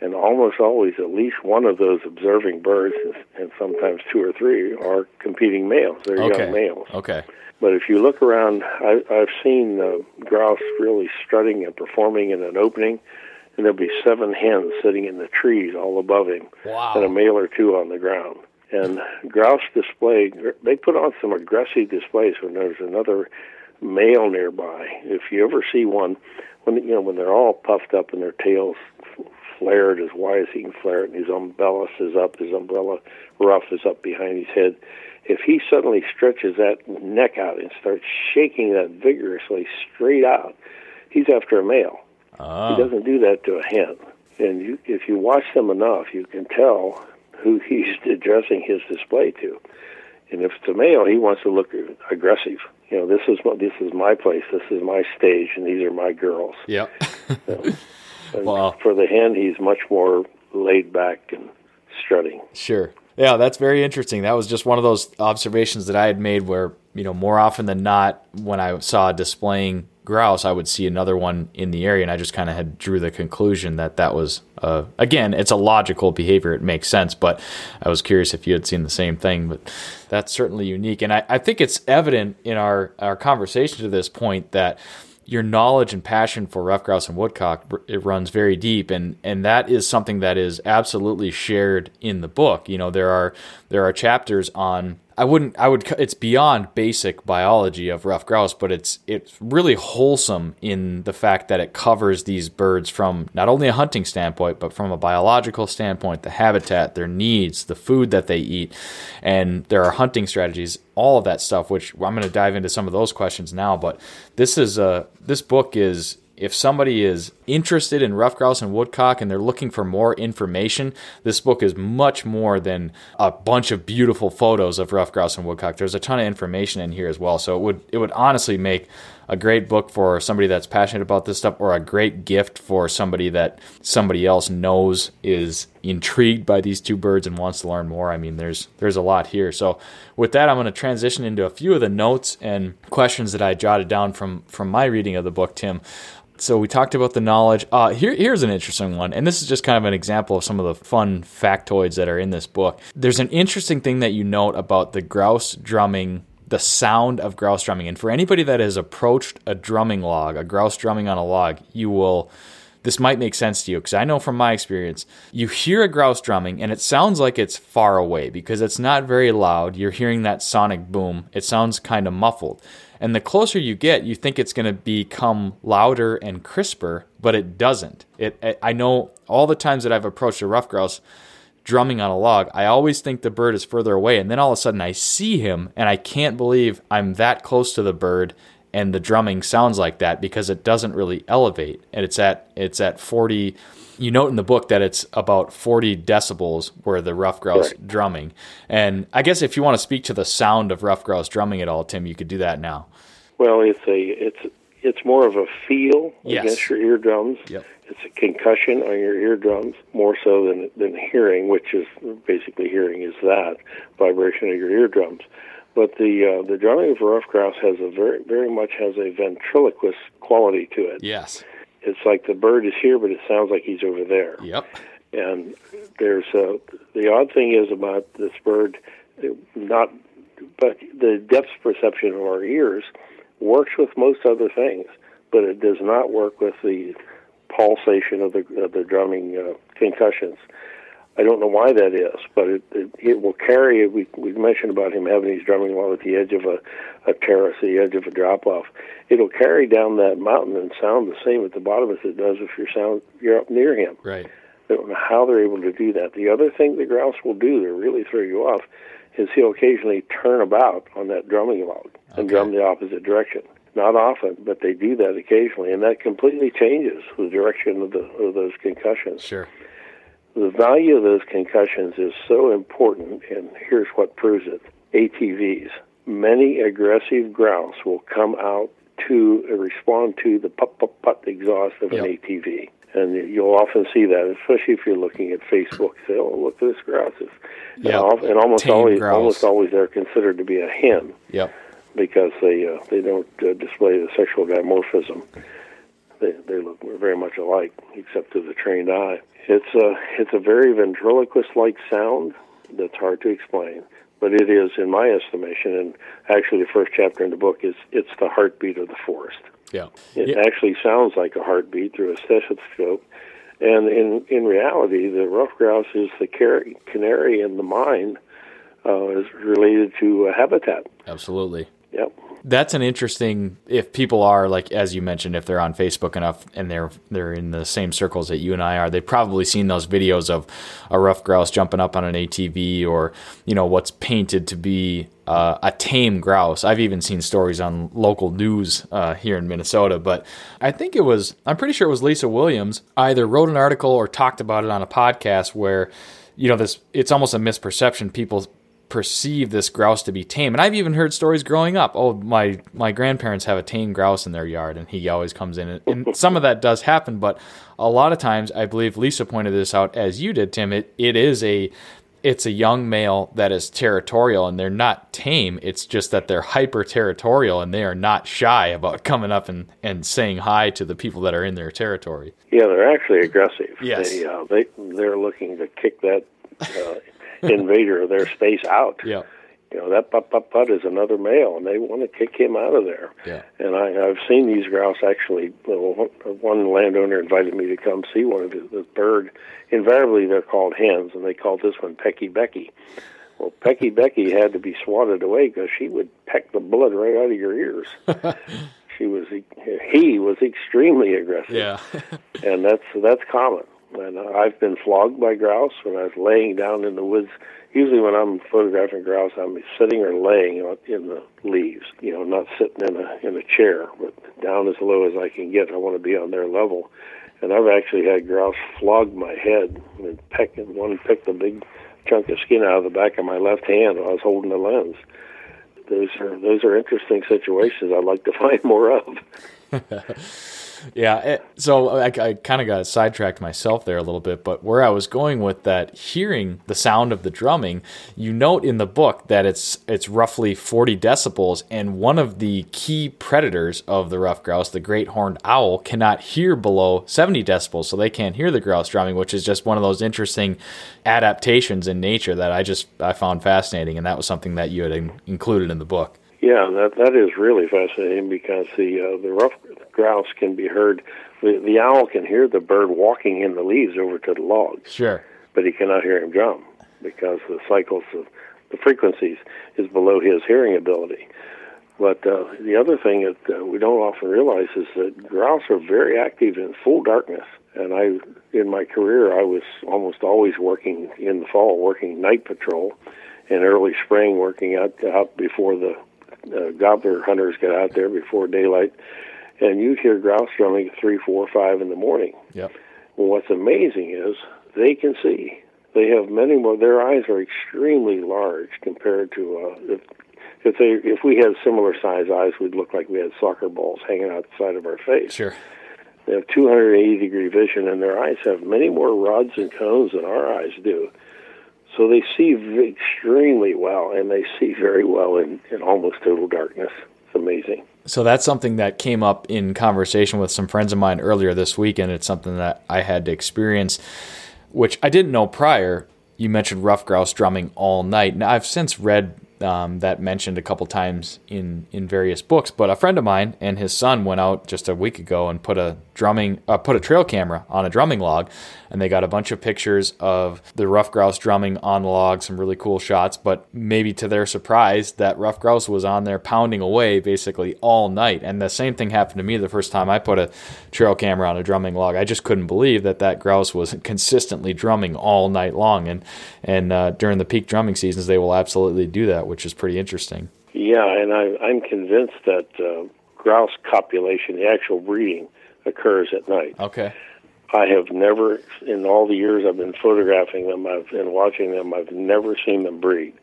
S2: and almost always at least one of those observing birds, and sometimes two or three, are competing males. They're
S1: okay.
S2: young males.
S1: Okay.
S2: But if you look around, I, I've seen uh, grouse really strutting and performing in an opening, and there'll be seven hens sitting in the trees all above him,
S1: wow.
S2: and a male or two on the ground. And grouse display, they put on some aggressive displays when there's another male nearby. If you ever see one, when you know when they're all puffed up and their tails flared as wide as he can flare it, and his umbrella is up, his umbrella ruff is up behind his head if he suddenly stretches that neck out and starts shaking that vigorously straight out, he's after a male.
S1: Oh.
S2: He ah. doesn't do that to a hen. And you, if you watch them enough, you can tell who he's addressing his display to. And if it's a male, he wants to look aggressive. You know, this is what this is my place. This is my stage, and these are my girls.
S1: Yep. *laughs*
S2: well, for the hen, he's much more laid back and strutting.
S1: Sure. Yeah, that's very interesting. That was just one of those observations that I had made where, you know, more often than not, when I saw displaying grouse, I would see another one in the area, and I just kind of had drew the conclusion that that was, uh, again, it's a logical behavior. It makes sense, but I was curious if you had seen the same thing. But that's certainly unique, and I, I think it's evident in our our conversation to this point that your knowledge and passion for ruffed grouse and woodcock it runs very deep and and that is something that is absolutely shared in the book you know there are there are chapters on I wouldn't I would it's beyond basic biology of ruffed grouse, but it's it's really wholesome in the fact that it covers these birds from not only a hunting standpoint, but from a biological standpoint, the habitat, their needs, the food that they eat, and there are hunting strategies, all of that stuff which I'm going to dive into some of those questions now, but this is a this book is if somebody is interested in ruffed grouse and woodcock and they're looking for more information, this book is much more than a bunch of beautiful photos of ruffed grouse and woodcock. There's a ton of information in here as well. So it would it would honestly make a great book for somebody that's passionate about this stuff or a great gift for somebody that somebody else knows is intrigued by these two birds and wants to learn more. I mean, there's there's a lot here. So with that, I'm going to transition into a few of the notes and questions that I jotted down from from my reading of the book, Tim so we talked about the knowledge. Uh, here, here's an interesting one, and this is just kind of an example of some of the fun factoids that are in this book. There's an interesting thing that you note about the grouse drumming, the sound of grouse drumming, and for anybody that has approached a drumming log, a grouse drumming on a log, you will. This might make sense to you because I know from my experience, you hear a grouse drumming and it sounds like it's far away because it's not very loud. You're hearing that sonic boom. It sounds kind of muffled. And the closer you get, you think it's going to become louder and crisper, but it doesn't. It, I know all the times that I've approached a ruffed grouse drumming on a log, I always think the bird is further away, and then all of a sudden I see him, and I can't believe I'm that close to the bird, and the drumming sounds like that because it doesn't really elevate, and it's at it's at 40 you note in the book that it's about 40 decibels where the ruffed grouse right. drumming. And I guess if you want to speak to the sound of ruffed grouse drumming at all, Tim, you could do that now.
S2: Well, it's a it's it's more of a feel
S1: yes.
S2: against your eardrums.
S1: Yep.
S2: It's a concussion on your eardrums more so than than hearing, which is basically hearing is that vibration of your eardrums. But the uh, the drumming of a ruffed grouse has a very very much has a ventriloquist quality to it.
S1: Yes
S2: it's like the bird is here, but it sounds like he's over there.
S1: Yep.
S2: And there's a, the odd thing is about this bird, not, but the depth perception of our ears works with most other things, but it does not work with the pulsation of the of the drumming uh, concussions. I don't know why that is, but it, it, it will carry. We we mentioned about him having his drumming while at the edge of a, a terrace, the edge of a drop off. It'll carry down that mountain and sound the same at the bottom as it does if you're sound you're up near him.
S1: Right.
S2: I don't know how they're able to do that. The other thing the grouse will do to really throw you off is he'll occasionally turn about on that drumming log and okay. drum the opposite direction. Not often, but they do that occasionally, and that completely changes the direction of the of those concussions.
S1: Sure
S2: the value of those concussions is so important, and here's what proves it ATVs. Many aggressive grouse will come out to respond to the put put put exhaust of yep. an ATV. And you'll often see that, especially if you're looking at Facebook. Say, "Oh, look at this grouse!"
S1: Yeah,
S2: and, and almost always, grouse. almost always, they're considered to be a hen.
S1: Yep.
S2: Because they uh, they don't uh, display the sexual dimorphism. They they look very much alike, except to the trained eye. It's a it's a very ventriloquist-like sound that's hard to explain, but it is, in my estimation, and actually the first chapter in the book is it's the heartbeat of the forest.
S1: Yeah,
S2: it
S1: yeah.
S2: actually sounds like a heartbeat through a stethoscope, and in in reality, the ruffed grouse is the canary in the mine uh, is related to habitat.
S1: Absolutely.
S2: Yep
S1: that's an interesting if people are like as you mentioned if they're on Facebook enough and they're they're in the same circles that you and I are they've probably seen those videos of a ruffed grouse jumping up on an ATV or you know what's painted to be uh, a tame grouse. I've even seen stories on local news uh, here in Minnesota, but I think it was I'm pretty sure it was Lisa Williams either wrote an article or talked about it on a podcast where you know this it's almost a misperception people perceive this grouse to be tame. And I've even heard stories growing up. Oh, my my grandparents have a tame grouse in their yard, and he always comes in. And some of that does happen, but a lot of times, I believe Lisa pointed this out as you did, Tim. It it is a it's a young male that is territorial and they're not tame. It's just that they're hyper territorial and they are not shy about coming up and, and saying hi to the people that are in their territory.
S2: Yeah, they're actually aggressive.
S1: Yes.
S2: They, uh, they, they're looking to kick that uh, *laughs* invader of their space out.
S1: Yeah.
S2: You know, that putt putt putt is another male, and they want to kick him out of there.
S1: Yeah.
S2: And I, I've seen these grouse actually. Well, one landowner invited me to come see one of his this bird. Invariably, they're called hens, and they called this one Pecky Becky. Well, Pecky Becky *laughs* had to be swatted away because she would peck the blood right out of your ears. *laughs* she was he was extremely aggressive.
S1: Yeah.
S2: and that's that's common. And I've been flogged by grouse when I was laying down in the woods. Usually, when I'm photographing grouse, I'm sitting or laying in the leaves. You know, not sitting in a in a chair, but down as low as I can get. I want to be on their level. And I've actually had grouse flog my head and peck and one picked a big chunk of skin out of the back of my left hand while I was holding the lens. Those are those are interesting situations. I'd like to *laughs* find more of. *laughs*
S1: yeah. It, so I, I kind of got sidetracked myself there a little bit, but where I was going with that, hearing the sound of the drumming, you note in the book that it's it's roughly 40 decibels, and one of the key predators of the ruffed grouse, the great horned owl, cannot hear below 70 decibels, so they can't hear the grouse drumming, which is just one of those interesting adaptations in nature that I just I found fascinating, and that was something that you had in, included in the book.
S2: Yeah, that that is really fascinating because the uh, the ruffed grouse can be heard. The, the owl can hear the bird walking in the leaves over to the logs.
S1: Sure,
S2: but he cannot hear him drum because the cycles of the frequencies is below his hearing ability. But uh, the other thing that uh, we don't often realize is that grouse are very active in full darkness. And I, in my career, I was almost always working in the fall, working night patrol, and early spring working out out before the uh, gobbler hunters get out there before daylight, and you'd hear grouse drumming at three, four, five in the morning.
S1: Yep.
S2: Well, what's amazing is they can see. They have many more. Their eyes are extremely large compared to uh, if if they if we had similar size eyes, we'd look like we had soccer balls hanging out the side of our face.
S1: Sure.
S2: They have 280 degree vision, and their eyes have many more rods and cones than our eyes do. So they see extremely well, and they see very well in, in almost total darkness. It's amazing.
S1: So that's something that came up in conversation with some friends of mine earlier this week, and it's something that I had to experience, which I didn't know prior. You mentioned ruffed grouse drumming all night. Now I've since read um, that mentioned a couple times in in various books. But a friend of mine and his son went out just a week ago and put a drumming uh, put a trail camera on a drumming log, and they got a bunch of pictures of the ruffed grouse drumming on the log, some really cool shots. But maybe to their surprise, that ruffed grouse was on there pounding away basically all night. And the same thing happened to me the first time I put a trail camera on a drumming log. I just couldn't believe that that grouse was consistently drumming all night long. And and uh, during the peak drumming seasons, they will absolutely do that, which is pretty interesting.
S2: Yeah, and I, I'm convinced that uh, grouse copulation, the actual breeding, occurs at night.
S1: Okay.
S2: I have never, in all the years I've been photographing them I've, and watching them, I've never seen them breed.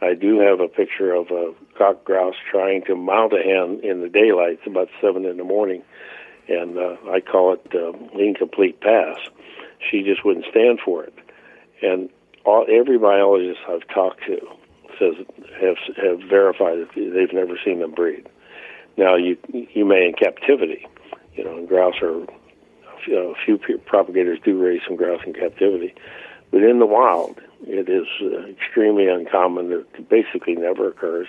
S2: I do have a picture of a cock grouse trying to mount a hen in the daylight. It's about seven in the morning, and uh, I call it uh, incomplete pass. She just wouldn't stand for it, and all, every biologist I've talked to says have have verified that they've never seen them breed. Now you you may in captivity, you know, and grouse are you know, a few propagators do raise some grouse in captivity, but in the wild, it is uh, extremely uncommon. It basically never occurs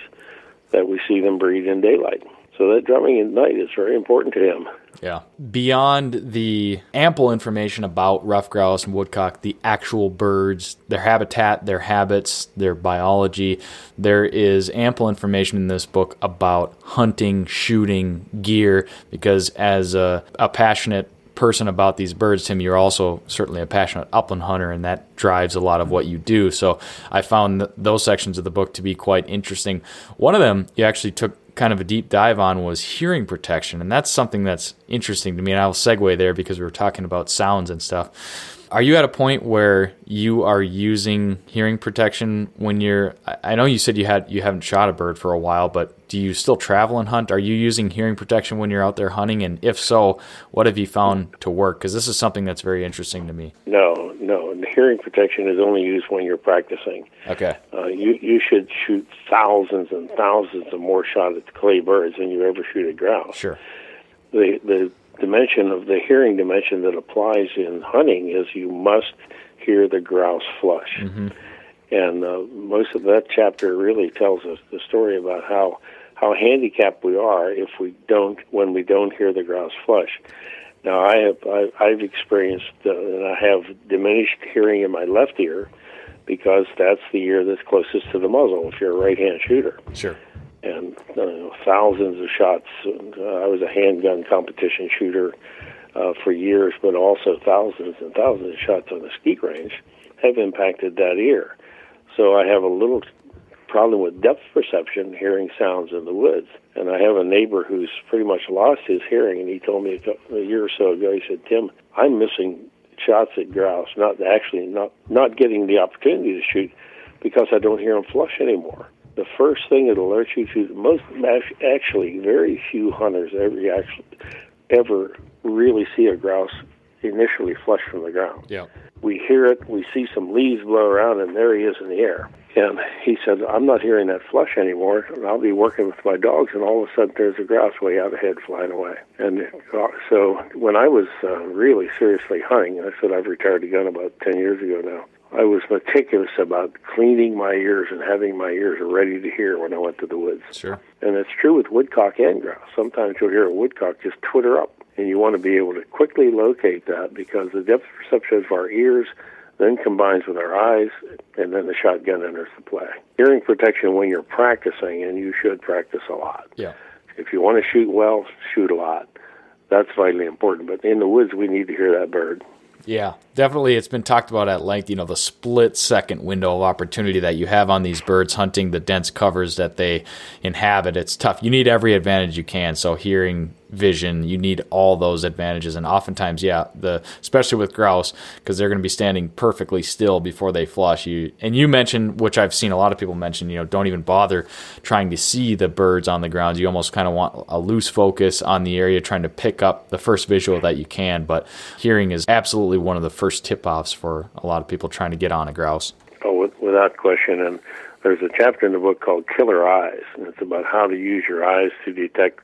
S2: that we see them breed in daylight. So that drumming at night is very important to him.
S1: Yeah. Beyond the ample information about ruffed grouse and woodcock, the actual birds, their habitat, their habits, their biology, there is ample information in this book about hunting, shooting, gear, because as a, a passionate person about these birds, Tim, you're also certainly a passionate upland hunter, and that drives a lot of what you do. So I found th- those sections of the book to be quite interesting. One of them you actually took kind of a deep dive on was hearing protection, and that's something that's interesting to me. And I'll segue there because we were talking about sounds and stuff. Are you at a point where you are using hearing protection when you're? I know you said you had you haven't shot a bird for a while, but do you still travel and hunt? Are you using hearing protection when you're out there hunting? And if so, what have you found to work? Because this is something that's very interesting to me.
S2: No, no, hearing protection is only used when you're practicing.
S1: Okay.
S2: Uh, you you should shoot thousands and thousands of more shots at clay birds than you ever shoot at grouse.
S1: Sure.
S2: The the dimension of the hearing dimension that applies in hunting is you must hear the grouse flush.
S1: Mm-hmm.
S2: And uh, most of that chapter really tells us the story about how how handicapped we are if we don't when we don't hear the grouse flush. Now I have I, I've experienced uh, and I have diminished hearing in my left ear because that's the ear that's closest to the muzzle if you're a right-hand shooter.
S1: Sure.
S2: And uh, thousands of shots. Uh, I was a handgun competition shooter uh, for years, but also thousands and thousands of shots on the skeet range have impacted that ear. So I have a little problem with depth perception, hearing sounds in the woods. And I have a neighbor who's pretty much lost his hearing, and he told me a, a year or so ago, he said, Tim, I'm missing shots at grouse, not actually not not getting the opportunity to shoot because I don't hear them flush anymore. The first thing that alerts you to most actually very few hunters ever actually ever really see a grouse initially flush from the ground.
S1: Yeah.
S2: We hear it, we see some leaves blow around, and there he is in the air. And he said, I'm not hearing that flush anymore. And I'll be working with my dogs, and all of a sudden there's a grouse way out ahead flying away. And uh, so when I was uh, really seriously hunting, I said I've retired a gun about 10 years ago now. I was meticulous about cleaning my ears and having my ears ready to hear when I went to the woods.
S1: Sure.
S2: And it's true with woodcock and grouse. Sometimes you'll hear a woodcock just twitter up, and you want to be able to quickly locate that because the depth perception of our ears then combines with our eyes, and then the shotgun enters the play. Hearing protection when you're practicing, and you should practice a lot.
S1: Yeah.
S2: If you want to shoot well, shoot a lot. That's vitally important. But in the woods, we need to hear that bird.
S1: Yeah, definitely. It's been talked about at length. You know, the split second window of opportunity that you have on these birds hunting the dense covers that they inhabit. It's tough. You need every advantage you can. So, hearing vision. You need all those advantages, and oftentimes, yeah, the especially with grouse because they're going to be standing perfectly still before they flush. You and you mentioned, which I've seen a lot of people mention. You know, don't even bother trying to see the birds on the ground. You almost kind of want a loose focus on the area, trying to pick up the first visual that you can. But hearing is absolutely one of the first tip offs for a lot of people trying to get on a grouse.
S2: Oh, without question, and there's a chapter in the book called Killer Eyes, and it's about how to use your eyes to detect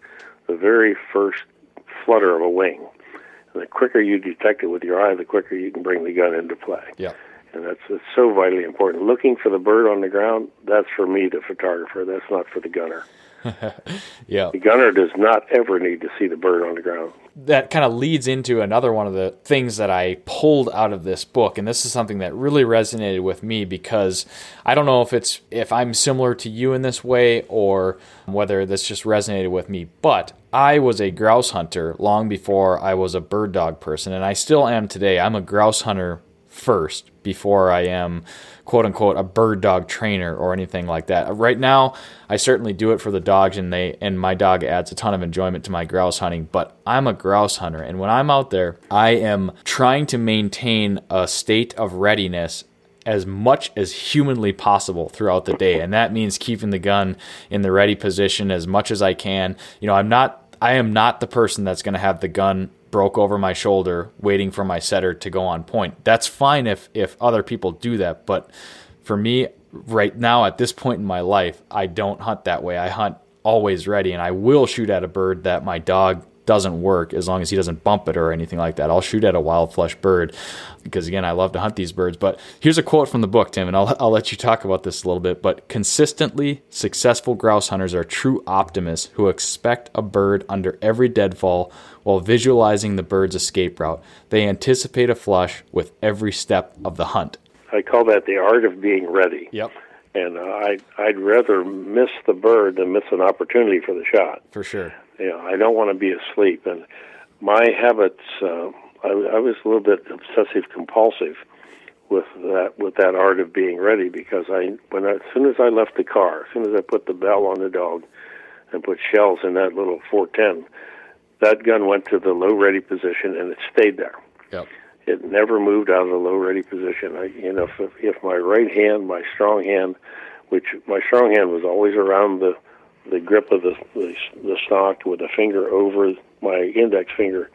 S2: the very first flutter of a wing. And the quicker you detect it with your eye, the quicker you can bring the gun into play.
S1: Yeah.
S2: And that's, that's so vitally important. Looking for the bird on the ground, that's for me, the photographer. That's not for the gunner. *laughs*
S1: yeah.
S2: The gunner does not ever need to see the bird on the ground.
S1: That kind of leads into another one of the things that I pulled out of this book and this is something that really resonated with me because I don't know if it's if I'm similar to you in this way or whether this just resonated with me, but I was a grouse hunter long before I was a bird dog person and I still am today. I'm a grouse hunter first before I am quote unquote a bird dog trainer or anything like that. Right now, I certainly do it for the dogs and they and my dog adds a ton of enjoyment to my grouse hunting, but I'm a grouse hunter and when I'm out there, I am trying to maintain a state of readiness as much as humanly possible throughout the day and that means keeping the gun in the ready position as much as I can. You know, I'm not I am not the person that's going to have the gun broke over my shoulder waiting for my setter to go on point. That's fine if if other people do that, but for me right now at this point in my life, I don't hunt that way. I hunt always ready and I will shoot at a bird that my dog doesn't work as long as he doesn't bump it or anything like that. I'll shoot at a wild flush bird because again, I love to hunt these birds. But here's a quote from the book, Tim, and I'll, I'll let you talk about this a little bit. But consistently successful grouse hunters are true optimists who expect a bird under every deadfall while visualizing the bird's escape route. They anticipate a flush with every step of the hunt.
S2: I call that the art of being ready.
S1: Yep.
S2: And uh, I, I'd rather miss the bird than miss an opportunity for the shot.
S1: For sure.
S2: You know, I don't want to be asleep. And my habits, uh, I, I was a little bit obsessive compulsive with that with that art of being ready because I when I, as soon as I left the car, as soon as I put the bell on the dog and put shells in that little 410, that gun went to the low ready position and it stayed there.
S1: Yep.
S2: It never moved out of the low ready position. I, you know, if, if my right hand, my strong hand, which my strong hand was always around the the grip of the, the the stock with a finger over my index finger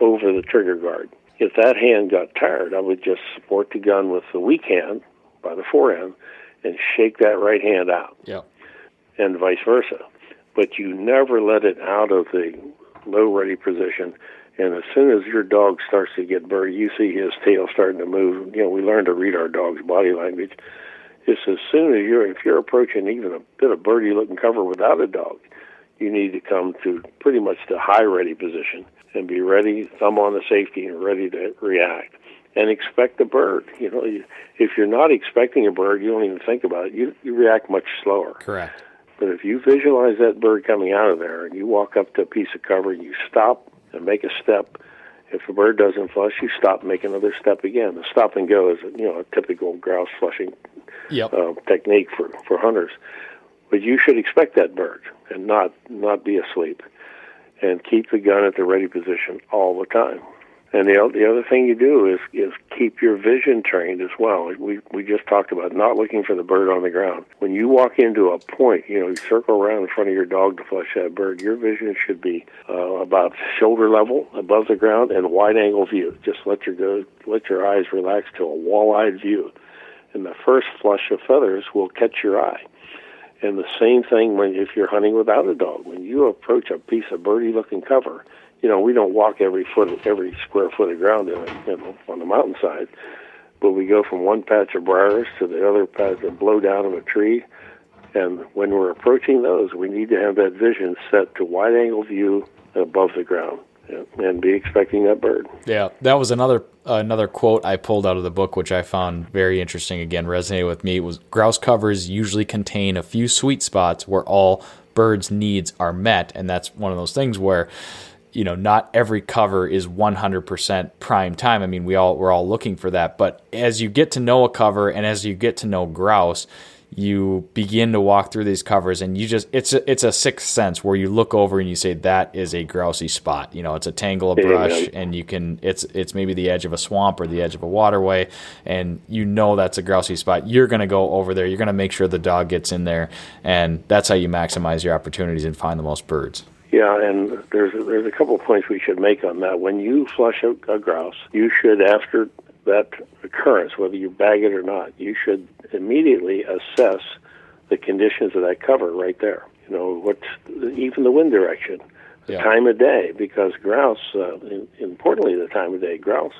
S2: over the trigger guard. If that hand got tired, I would just support the gun with the weak hand by the forehand and shake that right hand out.
S1: Yeah.
S2: And vice versa. But you never let it out of the low ready position. And as soon as your dog starts to get buried, you see his tail starting to move. You know, we learn to read our dog's body language. It's as soon as you're, if you're approaching even a bit of birdie looking cover without a dog, you need to come to pretty much the high ready position and be ready, thumb on the safety, and ready to react. and expect a bird. You know, you, if you're not expecting a bird, you don't even think about it. You you react much slower.
S1: Correct.
S2: But if you visualize that bird coming out of there and you walk up to a piece of cover and you stop and make a step, if a bird doesn't flush, you stop, make another step again. The stop and go is you know a typical grouse flushing
S1: Yep.
S2: uh, technique for for hunters. But you should expect that bird and not not be asleep, and keep the gun at the ready position all the time. And the the other thing you do is is keep your vision trained as well. We we just talked about not looking for the bird on the ground. When you walk into a point, you know, you circle around in front of your dog to flush that bird. Your vision should be uh, about shoulder level above the ground and wide angle view. Just let your go let your eyes relax to a wall-eyed view, and the first flush of feathers will catch your eye. And the same thing when if you're hunting without a dog. When you approach a piece of birdie-looking cover, you know we don't walk every foot, every square foot of ground in it, you know, on the mountainside, but we go from one patch of briars to the other patch of blow down of a tree. And when we're approaching those, we need to have that vision set to wide-angle view above the ground, and be expecting that bird.
S1: Yeah, that was another another quote I pulled out of the book, which I found very interesting. Again, resonated with me. It was grouse covers usually contain a few sweet spots where all birds' needs are met, and that's one of those things where you know not every cover is 100% prime time. I mean, we all we're all looking for that, but as you get to know a cover and as you get to know grouse, you begin to walk through these covers and you just it's a, it's a sixth sense where you look over and you say that is a grousey spot. You know it's a tangle of brush and you can it's it's maybe the edge of a swamp or the edge of a waterway and you know that's a grousey spot. You're going to go over there. You're going to make sure the dog gets in there and that's how you maximize your opportunities and find the most birds.
S2: Yeah, and there's there's a couple of points we should make on that. When you flush a, a grouse, you should, after that occurrence, whether you bag it or not, you should immediately assess the conditions of that cover right there. You know, what's even the wind direction, the
S1: Yeah.
S2: time of day, because grouse, uh, in, importantly, the time of day, grouse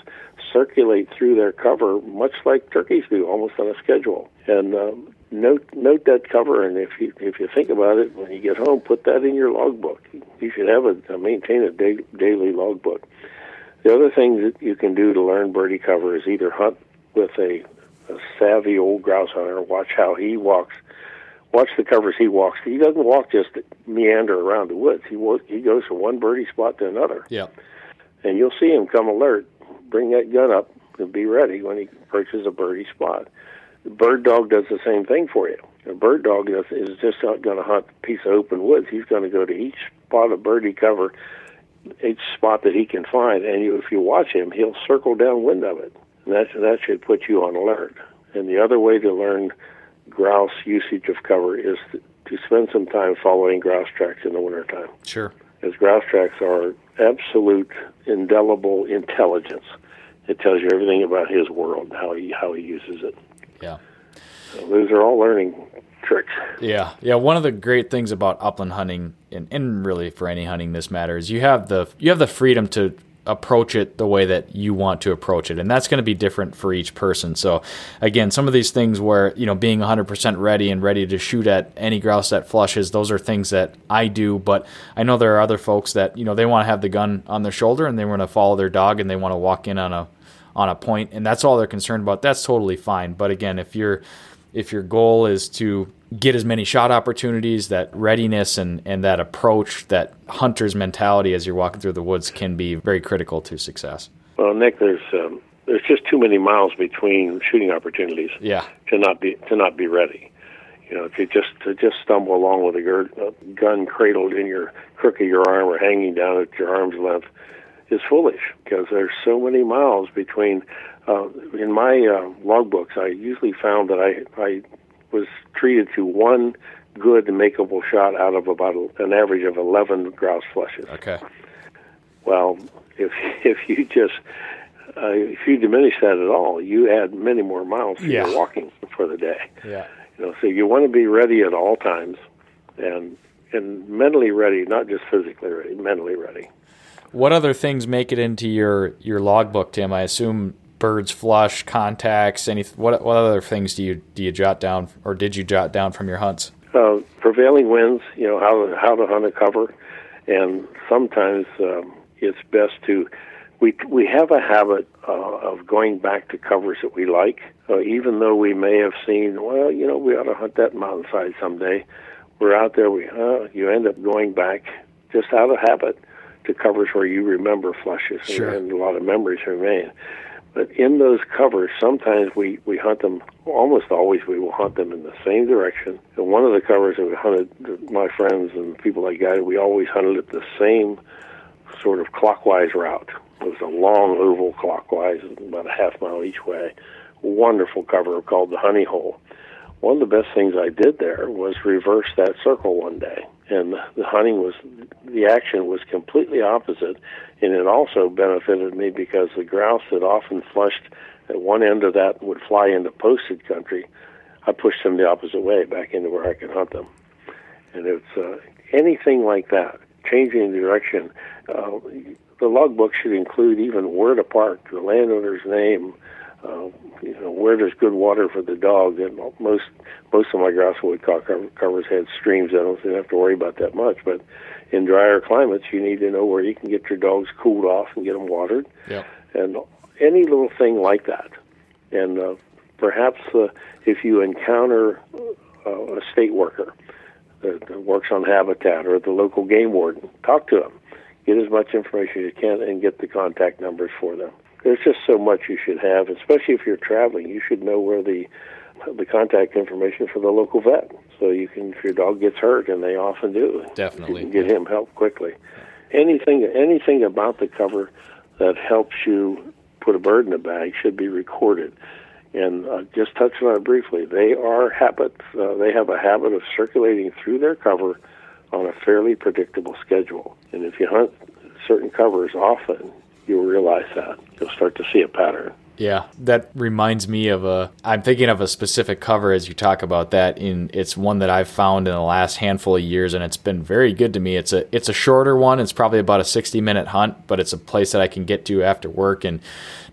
S2: circulate through their cover much like turkeys do, almost on a schedule. And um, note note that cover, and if you if you think about it, when you get home, put that in your logbook. You should have a, maintain a da- daily logbook. The other thing that you can do to learn birdie cover is either hunt with a, a savvy old grouse hunter, watch how he walks, watch the covers he walks. He doesn't walk just meander around the woods. He he goes from one birdie spot to another,
S1: yeah
S2: and you'll see him come alert, bring that gun up, and be ready when he approaches a birdie spot. The bird dog does the same thing for you. A bird dog is, is just not going to hunt a piece of open woods. He's going to go to each spot of birdie cover, each spot that he can find, and you, if you watch him, he'll circle downwind of it. And that that should put you on alert. And the other way to learn grouse usage of cover is to, to spend some time following grouse tracks in the wintertime
S1: sure
S2: as grouse tracks are absolute indelible intelligence. It tells you everything about his world, how he how he uses it.
S1: yeah
S2: Those are all learning tricks.
S1: Yeah, yeah. One of the great things about upland hunting, and, and really for any hunting this matter, is you have the you have the freedom to approach it the way that you want to approach it, and that's going to be different for each person. So, again, some of these things where you know being 100% ready and ready to shoot at any grouse that flushes, those are things that I do. But I know there are other folks that you know they want to have the gun on their shoulder and they want to follow their dog and they want to walk in on a on a point, and that's all they're concerned about. That's totally fine. But again, if you're if your goal is to get as many shot opportunities, that readiness and, and that approach, that hunter's mentality as you're walking through the woods can be very critical to success.
S2: Well, Nick, there's um, there's just too many miles between shooting opportunities
S1: Yeah.
S2: to not be to not be ready. You know, to just to just stumble along with a, gir- a gun cradled in your crook of your arm or hanging down at your arm's length is foolish because there's so many miles between. Uh, in my uh, logbooks, I usually found that I I was treated to one good makeable shot out of about an average of 11 grouse flushes.
S1: Okay.
S2: Well, if *laughs* if you just uh, if you diminish that at all, you add many more miles to
S1: Yeah.
S2: your walking for the day.
S1: Yeah.
S2: You know, so you want to be ready at all times, and and mentally ready, not just physically ready, mentally ready.
S1: What other things make it into your your logbook, Tim? I assume birds flush, contacts, any what what other things do you do you jot down or did you jot down from your hunts?
S2: Uh, prevailing winds, you know how to, how to hunt a cover, and sometimes um, it's best to we we have a habit uh, of going back to covers that we like, uh, even though we may have seen, well, you know, we ought to hunt that mountainside someday. We're out there, we uh, you end up going back just out of habit to covers where you remember flushes
S1: Sure.
S2: and, and a lot of memories remain. But in those covers, sometimes we, we hunt them, almost always we will hunt them in the same direction. And one of the covers that we hunted, my friends and people I guided, we always hunted it the same sort of clockwise route. It was a long oval clockwise, about a half mile each way. Wonderful cover called the Honey Hole. One of the best things I did there was reverse that circle one day. And the hunting was, the action was completely opposite. And it also benefited me because the grouse that often flushed at one end of that would fly into posted country. I pushed them the opposite way back into where I could hunt them. And it's uh, anything like that, changing the direction. Uh, the logbook should include even where to park, the landowner's name, uh, you know, where there's good water for the dog. And most most of my grouse woodcock cover, covers had streams in them, so you don't have to worry about that much. But in drier climates, you need to know where you can get your dogs cooled off and get them watered,
S1: Yep.
S2: and any little thing like that. And uh, perhaps uh, if you encounter uh, a state worker that, that works on habitat or the local game warden, talk to them. Get as much information as you can and get the contact numbers for them. There's just so much you should have, especially if you're traveling. You should know where the the contact information for the local vet, so you can if your dog gets hurt, and they often do.
S1: Definitely.
S2: you can get him help quickly. Anything anything about the cover that helps you put a bird in a bag should be recorded. And uh, just touching on it briefly, they are habits. Uh, they have a habit of circulating through their cover on a fairly predictable schedule. And if you hunt certain covers often, you'll realize that. You'll start to see a pattern.
S1: Yeah, that reminds me of a. I'm thinking of a specific cover as you talk about that. In it's one that I've found in the last handful of years, and it's been very good to me. It's a it's a shorter one. It's probably about a 60 minute hunt, but it's a place that I can get to after work and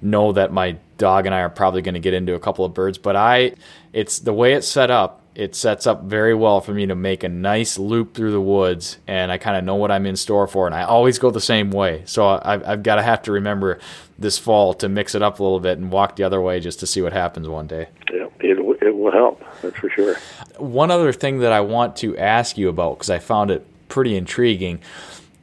S1: know that my dog and I are probably going to get into a couple of birds. But I, it's the way it's set up. It sets up very well for me to make a nice loop through the woods, and I kind of know what I'm in store for. And I always go the same way, so I've, I've got to have to remember this fall to mix it up a little bit and walk the other way just to see what happens one day.
S2: Yeah, it it will help. That's for sure.
S1: One other thing that I want to ask you about because I found it pretty intriguing.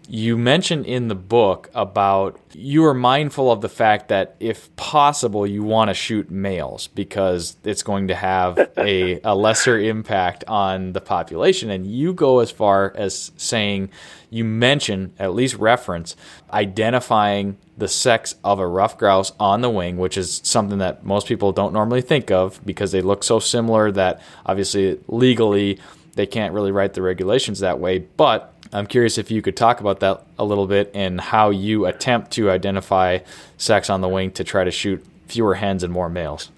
S1: You mentioned in the book about you are mindful of the fact that if possible, you want to shoot males because it's going to have a, a lesser impact on the population. And you go as far as saying, you mention, at least reference, identifying the sex of a ruffed grouse on the wing, which is something that most people don't normally think of because they look so similar that obviously legally they can't really write the regulations that way. But I'm curious if you could talk about that a little bit and how you attempt to identify sex on the wing to try to shoot fewer hens and more males.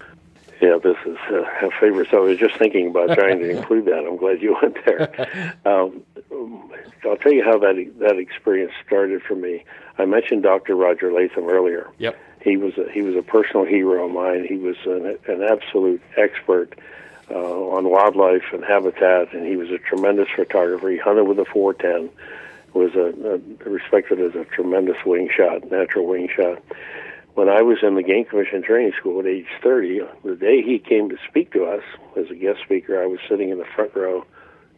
S2: Yeah, this is uh, a favorite. So I was just thinking about trying to *laughs* include that. I'm glad you went there. Um, I'll tell you how that that experience started for me. I mentioned Dr. Roger Latham earlier.
S1: Yep.
S2: He was a, he was a personal hero of mine. He was an, an absolute expert uh, on wildlife and habitat, and he was a tremendous photographer. He hunted with a 410. Was a, a respected as a tremendous wing shot, natural wing shot when I was in the Game Commission training school at age 30, the day he came to speak to us as a guest speaker, I was sitting in the front row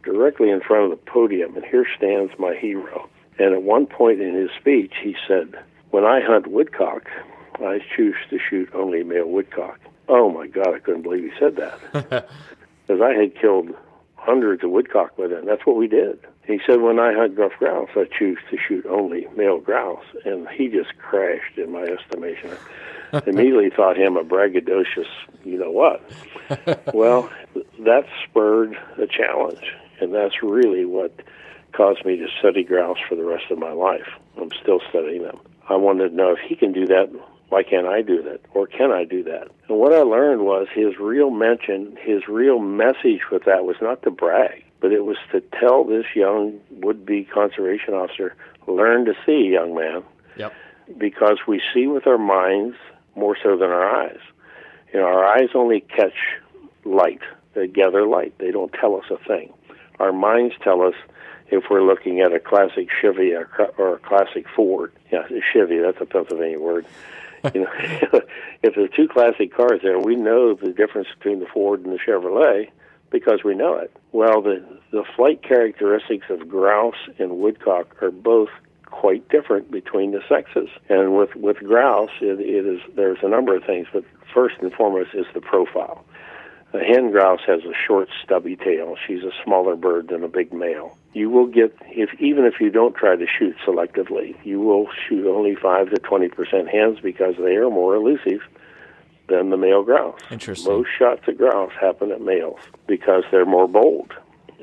S2: directly in front of the podium, and here stands my hero. And at one point in his speech, he said, When I hunt woodcock, I choose to shoot only male woodcock. Oh my God, I couldn't believe he said that. *laughs* Because I had killed hundreds of woodcock by then. That's what we did. He said, when I hunt ruffed grouse, I choose to shoot only male grouse. And he just crashed in my estimation. I *laughs* immediately thought him a braggadocious, you know what. *laughs* well, that spurred a challenge. And that's really what caused me to study grouse for the rest of my life. I'm still studying them. I wanted to know if he can do that, why can't I do that? Or can I do that? And what I learned was his real mention, his real message with that was not to brag, but it was to tell this young would be conservation officer, learn to see, young man.
S1: Yep.
S2: Because we see with our minds more so than our eyes. You know, our eyes only catch light, they gather light, they don't tell us a thing. Our minds tell us if we're looking at a classic Chevy or a classic Ford. Yeah, Chevy, that's a Pennsylvania word. *laughs* you know, *laughs* if there's two classic cars there, we know the difference between the Ford and the Chevrolet because we know it. Well, the the flight characteristics of grouse and woodcock are both quite different between the sexes. And with with grouse, it, it is there's a number of things, but first and foremost is the profile. A hen grouse has a short, stubby tail. She's a smaller bird than a big male. You will get, if even if you don't try to shoot selectively, you will shoot only five to twenty percent hens because they are more elusive than the male grouse.
S1: Interesting.
S2: Most shots at grouse happen at males because they're more bold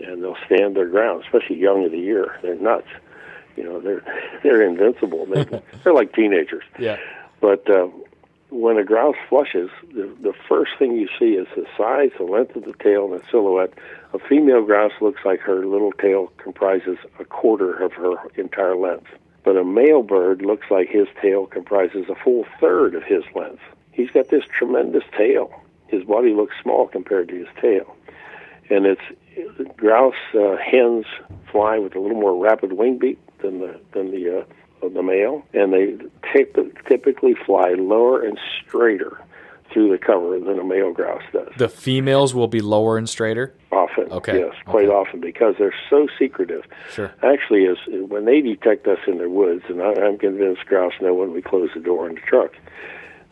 S2: and they'll stand their ground, especially young of the year. They're nuts. You know, they're *laughs* they're invincible. They, *laughs* they're like teenagers.
S1: Yeah.
S2: But uh, when a grouse flushes, the, the first thing you see is the size, the length of the tail, and the silhouette. A female grouse looks like her little tail comprises a quarter of her entire length. But a male bird looks like his tail comprises a full third of his length. He's got this tremendous tail. His body looks small compared to his tail. And it's grouse uh, hens fly with a little more rapid wing beat than the than the uh, the male, and they typically fly lower and straighter through the cover than a male grouse does.
S1: The females will be lower and straighter.
S2: Often,
S1: okay,
S2: yes, quite
S1: okay.
S2: often because they're so secretive.
S1: Sure.
S2: Actually, is when they detect us in their woods, and I, I'm convinced grouse know when we close the door in the truck.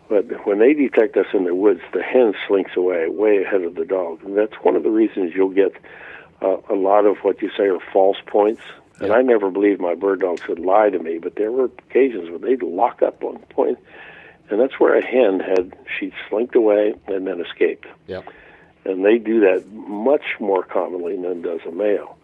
S2: But when they detect us in the woods, the hen slinks away, way ahead of the dog, and that's one of the reasons you'll get uh, a lot of what you say are false points and I never believed my bird dogs would lie to me, but there were occasions where they'd lock up one point, and that's where a hen had she slinked away and then escaped. And they do that much more commonly than does a male.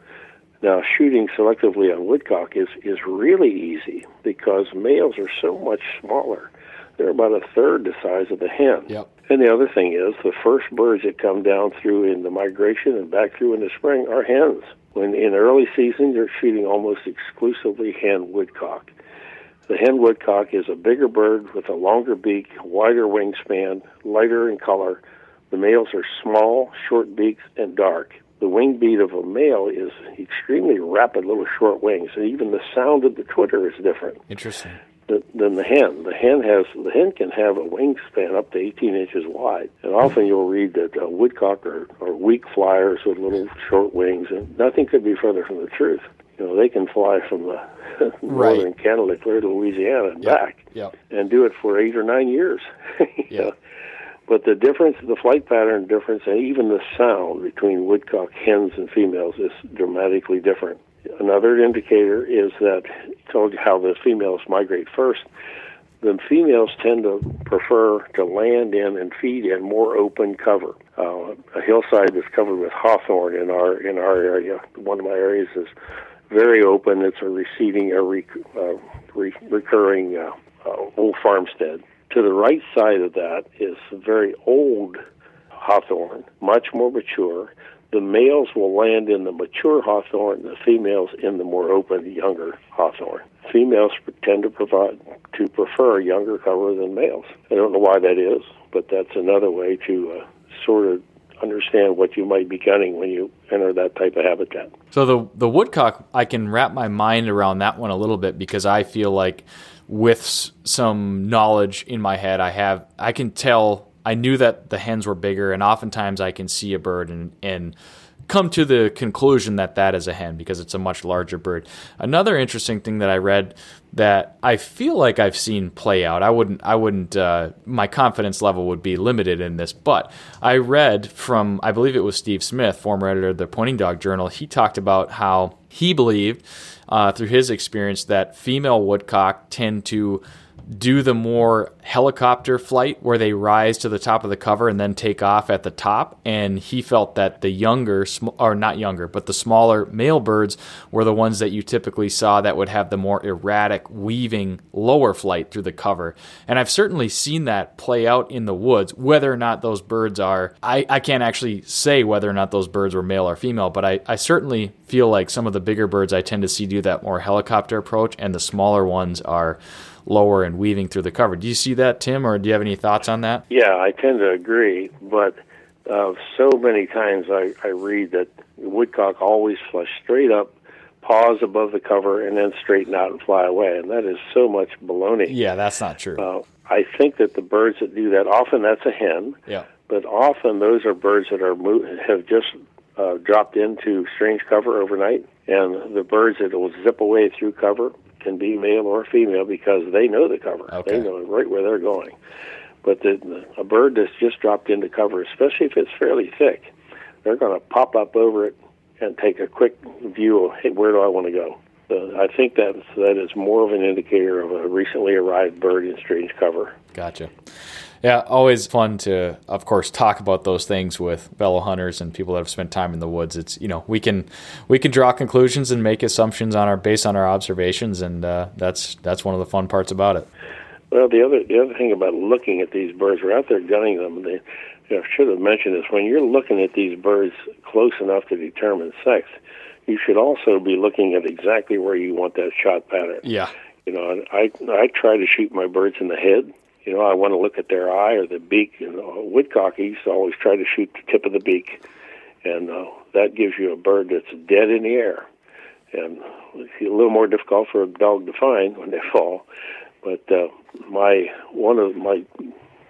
S2: Now, shooting selectively on woodcock is is really easy because males are so much smaller. They're about a third the size of the hen.
S1: Yep.
S2: And the other thing is, the first birds that come down through in the migration and back through in the spring are hens. When in early season, you're shooting almost exclusively hen woodcock. The hen woodcock is a bigger bird with a longer beak, wider wingspan, lighter in color. The males are small, short beaks, and dark. The wing beat of a male is extremely rapid, little short wings, and even the sound of the twitter is different.
S1: Interesting
S2: than the hen. The hen has the hen can have a wingspan up to 18 inches wide, and often you'll read that uh, woodcock are, are weak flyers with little short wings, and nothing could be further from the truth. You know, they can fly from the *laughs* northern
S1: right.
S2: Canada clear to Louisiana and
S1: yep.
S2: back,
S1: yep.
S2: and do it for eight or nine years. *laughs*
S1: yeah.
S2: But the difference, the flight pattern difference, and even the sound between woodcock hens and females is dramatically different. Another indicator is that told you how the females migrate first. The females tend to prefer to land in and feed in more open cover. Uh, a hillside that's covered with hawthorn in our in our area. One of my areas is very open. It's a receding, a rec- uh, re- recurring uh, uh, old farmstead. To the right side of that is very old hawthorn, much more mature the males will land in the mature hawthorn, the females in the more open, younger hawthorn. Females tend to provide to prefer younger cover than males. I don't know why that is, but that's another way to uh, sort of understand what you might be gunning when you enter that type of habitat.
S1: So the the woodcock, I can wrap my mind around that one a little bit because I feel like with some knowledge in my head, I have I can tell I knew that the hens were bigger, and oftentimes I can see a bird and, and come to the conclusion that that is a hen because it's a much larger bird. Another interesting thing that I read that I feel like I've seen play out. I wouldn't. I wouldn't. Uh, my confidence level would be limited in this, but I read from I believe it was Steve Smith, former editor of the Pointing Dog Journal. He talked about how he believed uh, through his experience that female woodcock tend to do the more helicopter flight where they rise to the top of the cover and then take off at the top. And he felt that the younger, or not younger, but the smaller male birds were the ones that you typically saw that would have the more erratic, weaving lower flight through the cover. And I've certainly seen that play out in the woods. Whether or not those birds are, I, I can't actually say whether or not those birds were male or female, but I, I certainly feel like some of the bigger birds I tend to see do that more helicopter approach, and the smaller ones are lower and weaving through the cover. Do you see that, Tim, or do you have any thoughts on that?
S2: Yeah, I tend to agree, but uh, so many times I, I read that woodcock always flush straight up, pause above the cover and then straighten out and fly away. And that is so much baloney.
S1: Yeah, that's not true.
S2: Uh, I think that the birds that do that often that's a hen,
S1: yeah.
S2: but often those are birds that are mo- have just uh, dropped into strange cover overnight, and the birds that will zip away through cover can be male or female because they know the cover.
S1: Okay.
S2: They know right where they're going. But the, the, a bird that's just dropped into cover, especially if it's fairly thick, they're going to pop up over it and take a quick view of hey, where do I want to go. So I think that that is more of an indicator of a recently arrived bird in strange cover.
S1: Gotcha. Yeah, always fun to, of course, talk about those things with fellow hunters and people that have spent time in the woods. It's you know we can we can draw conclusions and make assumptions on our based on our observations, and uh, that's that's one of the fun parts about it.
S2: Well, the other the other thing about looking at these birds, we're out there gunning them. They, I should have mentioned this. When you're looking at these birds close enough to determine sex, you should also be looking at exactly where you want that shot pattern.
S1: Yeah.
S2: You know, I I try to shoot my birds in the head. You know, I want to look at their eye or the beak. And uh, woodcockies always try to shoot the tip of the beak, and uh, that gives you a bird that's dead in the air. And it's a little more difficult for a dog to find when they *laughs* fall. But uh, my one of my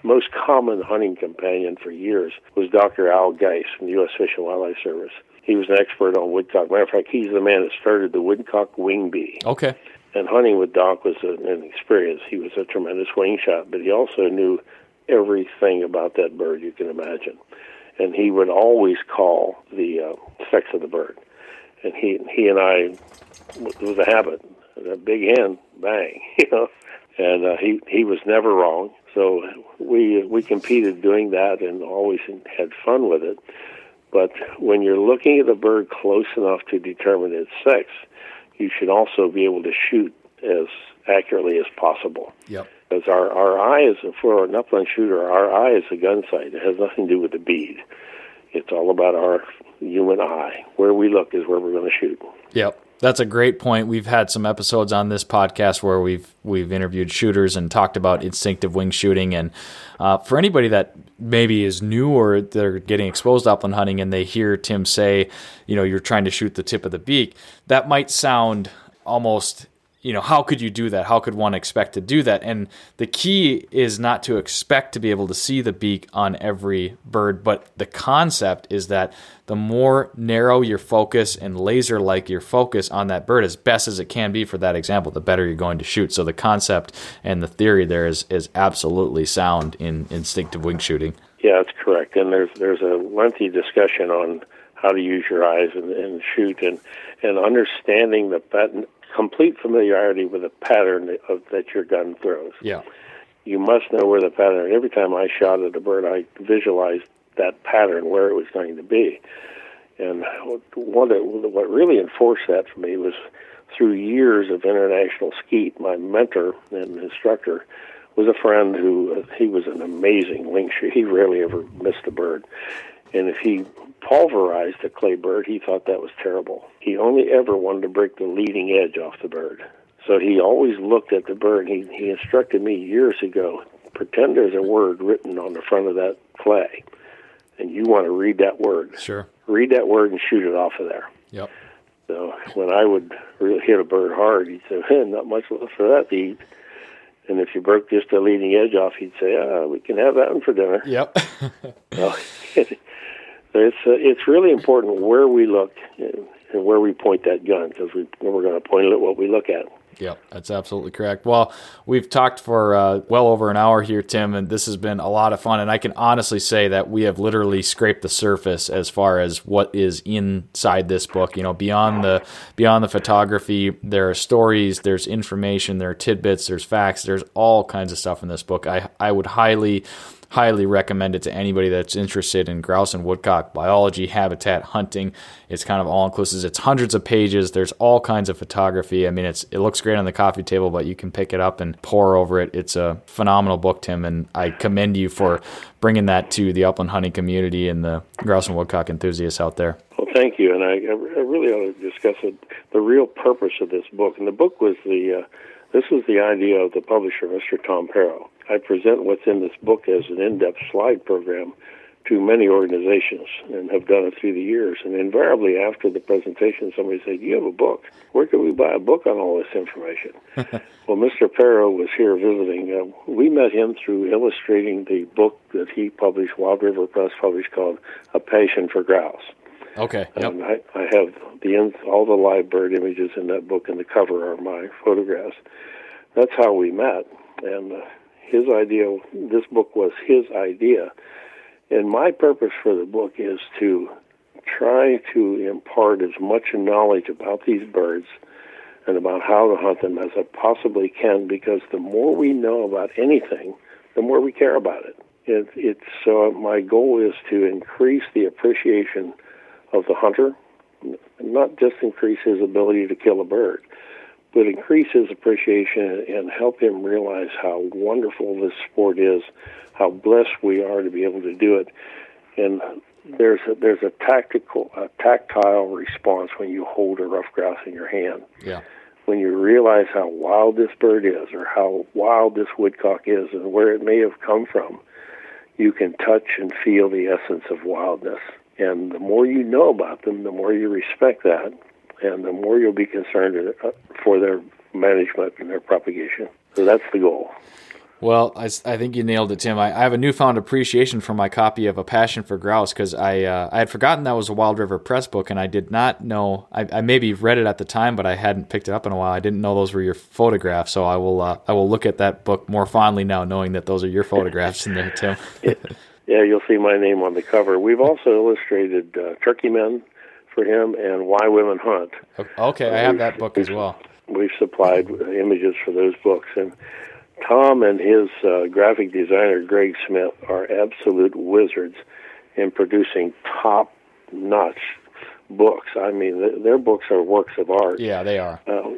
S2: most common hunting companion for years was Dr. Al Geis from the U.S. Fish and Wildlife Service. He was an expert on woodcock. Matter of fact, he's the man that started the woodcock wing bee.
S1: Okay.
S2: And hunting with Doc was an, experience. He was a tremendous wing shot, but he also knew everything about that bird you can imagine. And he would always call the uh, sex of the bird. And he he and I it was a habit. A big hen, bang, *laughs* you know. And uh, he he was never wrong. So we we competed doing that and always had fun with it. But when you're looking at a bird close enough to determine its sex, you should also be able to shoot as accurately as possible.
S1: Yep.
S2: Because our, our eye is, for an upland shooter, our eye is a gun sight. It has nothing to do with the bead. It's all about our human eye. Where we look is where we're going to shoot.
S1: Yep. That's a great point. We've had some episodes on this podcast where we've we've interviewed shooters and talked about instinctive wing shooting. And uh, for anybody that maybe is new or they're getting exposed to upland hunting and they hear Tim say, you know, you're trying to shoot the tip of the beak, that might sound almost you know, how could you do that? How could one expect to do that? And the key is not to expect to be able to see the beak on every bird, but the concept is that the more narrow your focus and laser like your focus on that bird as best as it can be for that example, the better you're going to shoot. So the concept and the theory there is, is absolutely sound in instinctive wing shooting.
S2: Yeah, that's correct. And there's there's a lengthy discussion on how to use your eyes and, and shoot and, and understanding the pattern complete familiarity with the pattern of, that your gun throws.
S1: Yeah.
S2: You must know where the pattern. Every time I shot at a bird, I visualized that pattern where it was going to be. And what it, what really enforced that for me was through years of international skeet. My mentor and instructor was a friend who uh, he was an amazing wing shooter. He rarely ever missed a bird, and if he pulverized a clay bird, he thought that was terrible. He only ever wanted to break the leading edge off the bird. So he always looked at the bird. He, he instructed me years ago pretend there's a word written on the front of that clay, and you want to read that word.
S1: Sure.
S2: Read that word and shoot it off of there.
S1: Yep.
S2: So when I would really hit a bird hard, he'd say, hey, not much left for that to eat. And if you broke just the leading edge off, he'd say, ah, we can have that one for dinner.
S1: Yep. *laughs* *laughs*
S2: so, it's uh, it's really important where we look and where we point that gun because we we're going to point it at what we look at.
S1: Yep, that's absolutely correct. Well, we've talked for uh, well over an hour here, Tim, and this has been a lot of fun. And I can honestly say that we have literally scraped the surface as far as what is inside this book. You know, beyond the beyond the photography, there are stories, there's information, there are tidbits, there's facts, there's all kinds of stuff in this book. I I would highly highly recommend it to anybody that's interested in grouse and woodcock biology, habitat, hunting. It's kind of all inclusive. It's hundreds of pages. There's all kinds of photography. I mean, it's it looks great on the coffee table, but you can pick it up and pour over it. It's a phenomenal book, Tim, and I commend you for bringing that to the upland hunting community and the grouse and woodcock enthusiasts out there.
S2: Well, thank you, and I, I really ought to discuss it, the real purpose of this book. And the book was the uh, this was the idea of the publisher, Mr. Tom Pero. I present what's in this book as an in-depth slide program to many organizations and have done it through the years. And invariably, after the presentation, somebody said, "You have a book. Where can we buy a book on all this information?" *laughs* well, Mr. Pero was here visiting. Uh, we met him through illustrating the book that he published, Wild River Press published, called "A Passion for Grouse."
S1: Okay. Yep.
S2: And I, I have the all the live bird images in that book, and the cover are my photographs. That's how we met, and uh, his idea. This book was his idea and my purpose for the book is to try to impart as much knowledge about these birds and about how to hunt them as I possibly can because the more we know about anything, the more we care about it. it it's so my goal is to increase the appreciation of the hunter, not just increase his ability to kill a bird, but increase his appreciation and help him realize how wonderful this sport is how blessed we are to be able to do it. And there's a, there's a tactical, a tactile response when you hold a ruffed grouse in your hand.
S1: Yeah.
S2: When you realize how wild this bird is, or how wild this woodcock is, and where it may have come from, you can touch and feel the essence of wildness. And the more you know about them, the more you respect that, and the more you'll be concerned uh, for their management and their propagation. So that's the goal.
S1: Well, I, I think you nailed it, Tim. I, I, have a newfound appreciation for my copy of A Passion for Grouse because I uh, I had forgotten that was a Wild River Press book, and I did not know. I, I, maybe read it at the time, but I hadn't picked it up in a while. I didn't know those were your photographs, so I will uh, I will look at that book more fondly now, knowing that those are your photographs in there, Tim. *laughs*
S2: yeah, you'll see my name on the cover. We've also illustrated uh, Turkey Men for him and Why Women Hunt.
S1: Okay, I have that book as well.
S2: We've supplied images for those books and Tom and his uh, graphic designer Greg Smith are absolute wizards in producing top notch books. I mean, th- their books are works of art.
S1: Yeah, they are.
S2: Uh,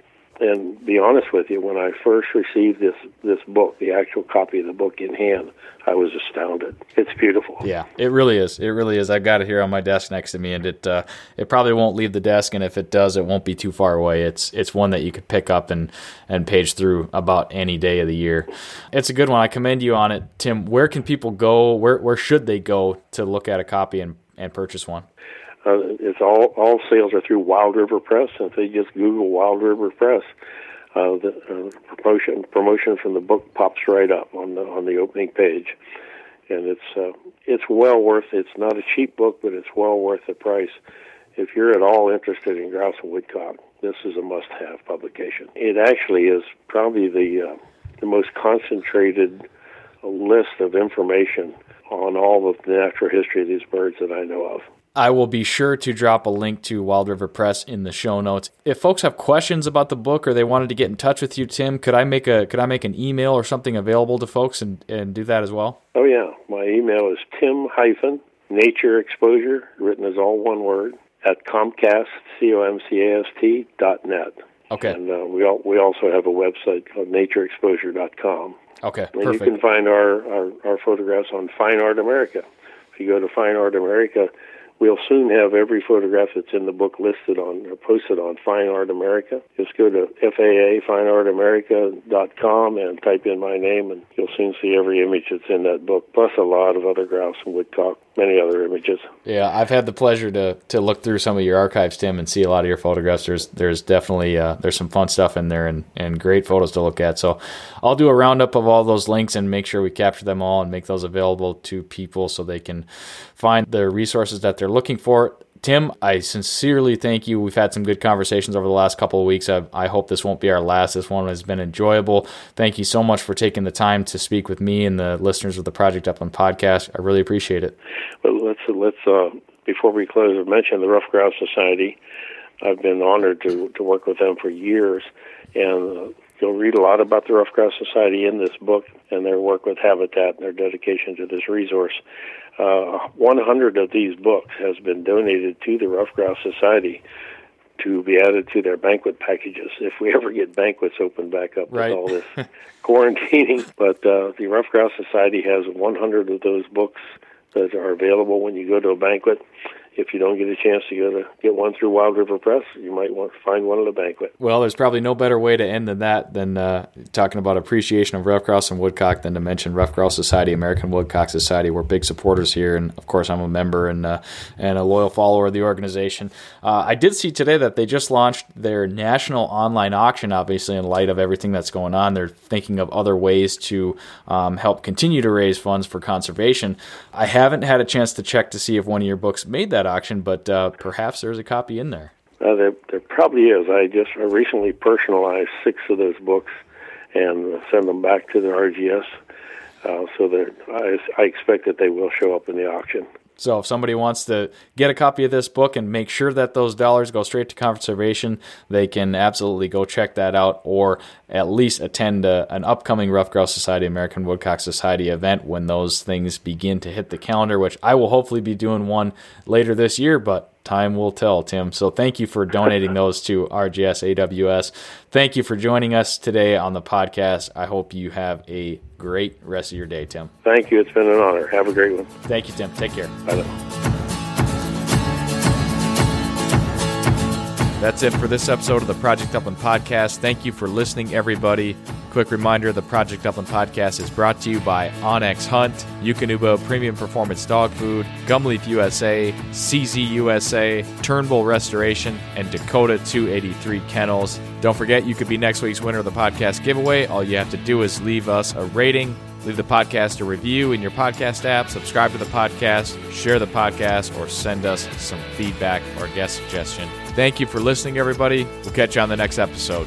S2: and be honest with you, when I first received this this book, the actual copy of the book in hand, I was astounded. It's beautiful.
S1: Yeah, it really is. It really is. I've got it here on my desk next to me, and it uh, it probably won't leave the desk. And if it does, it won't be too far away. It's it's one that you could pick up and and page through about any day of the year. It's a good one. I commend you on it, Tim. Where can people go? Where where should they go to look at a copy and and purchase one?
S2: Uh, it's all all sales are through Wild River Press. If they just Google Wild River Press, uh, the uh, promotion promotion from the book pops right up on the on the opening page, and it's uh, it's well worth. It's not a cheap book, but it's well worth the price. If you're at all interested in grouse and woodcock, this is a must-have publication. It actually is probably the uh, the most concentrated list of information on all of the natural history of these birds that I know of.
S1: I will be sure to drop a link to Wild River Press in the show notes. If folks have questions about the book or they wanted to get in touch with you, Tim, could I make a could I make an email or something available to folks and, and do that as well?
S2: Oh yeah. My email is tim hyphen nature exposure, written as all one word, at Comcast C O M C A S T dot net.
S1: Okay.
S2: And uh, we all, we also have a website called natureexposure.com.
S1: Okay.
S2: And
S1: perfect.
S2: you can find our, our, our photographs on Fine Art America. If you go to Fine Art America, We'll soon have every photograph that's in the book listed on or posted on Fine Art America. Just go to FAA fineartamerica.com and type in my name, and you'll soon see every image that's in that book, plus a lot of other grouse and woodcock, many other images.
S1: Yeah, I've had the pleasure to to look through some of your archives, Tim, and see a lot of your photographs. There's there's definitely uh, there's some fun stuff in there and and great photos to look at. So I'll do a roundup of all those links and make sure we capture them all and make those available to people so they can find the resources that they're looking for. Tim, I sincerely thank you. We've had some good conversations over the last couple of weeks. I, I, hope this won't be our last. This one has been enjoyable. Thank you so much for taking the time to speak with me and the listeners of the Project Upland podcast. I really appreciate it.
S2: Well, let's let's uh, before we close, I mentioned the Ruffed Grouse Society. I've been honored to to work with them for years, and uh, you'll read a lot about the Ruffed Grouse Society in this book and their work with Habitat and their dedication to this resource. Uh, 100 of these books has been donated to the Ruffed Grouse Society to be added to their banquet packages if we *laughs* ever get banquets open back up
S1: right.
S2: with all this *laughs* quarantining. But uh, the Ruffed Grouse Society has 100 of those books that are available when you go to a banquet. If you don't get a chance to go to get one through Wild River Press, you might want to find one at a banquet.
S1: Well, there's probably no better way to end than that than uh, talking about appreciation of ruffed grouse and woodcock than to mention Ruffed Grouse Society, American Woodcock Society. We're big supporters here, and of course, I'm a member and uh, and a loyal follower of the organization. Uh, I did see today that they just launched their national online auction. Obviously, in light of everything that's going on, they're thinking of other ways to um, help continue to raise funds for conservation. I haven't had a chance to check to see if one of your books made that auction, but uh, perhaps there's a copy in there.
S2: Uh, there, there probably is. I just recently personalized six of those books and send them back to the RGS. Uh, so that I, I expect that they will show up in the auction.
S1: So if somebody wants to get a copy of this book and make sure that those dollars go straight to conservation, they can absolutely go check that out or at least attend a, an upcoming Ruffed Grouse Society American Woodcock Society event when those things begin to hit the calendar, which I will hopefully be doing one later this year, but time will tell, Tim. So thank you for donating those to RGS AWS. Thank you for joining us today on the podcast. I hope you have a great rest of your day, Tim.
S2: Thank you. It's been an honor. Have a great one.
S1: Thank you, Tim. Take care.
S2: Bye now.
S1: That's it for this episode of the Project Upland Podcast. Thank you for listening, everybody. Quick reminder the Project Upland Podcast is brought to you by onX Hunt, Eukanuba Premium Performance Dog Food, Gumleaf USA, CZ USA, Turnbull Restoration, and Dakota 283 Kennels. Don't forget, you could be next week's winner of the podcast giveaway. All you have to do is leave us a rating, Leave the podcast a review in your podcast app, subscribe to the podcast, share the podcast, or send us some feedback or guest suggestion. Thank you for listening, everybody. We'll catch you on the next episode.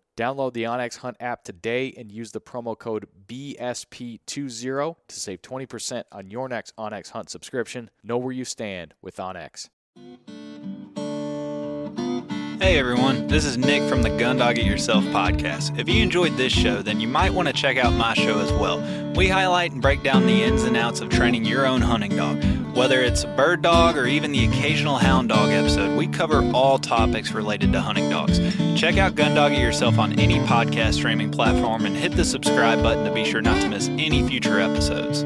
S1: Download the onX Hunt app today and use the promo code BSP20 to save 20% on your next onX Hunt subscription. Know where you stand with onX.
S3: Hey everyone, this is Nick from the Gun Dog It Yourself podcast. If you enjoyed this show, then you might want to check out my show as well. We highlight and break down the ins and outs of training your own hunting dog. Whether it's a bird dog or even the occasional hound dog episode, we cover all topics related to hunting dogs. Check out Gun Dog It Yourself on any podcast streaming platform and hit the subscribe button to be sure not to miss any future episodes.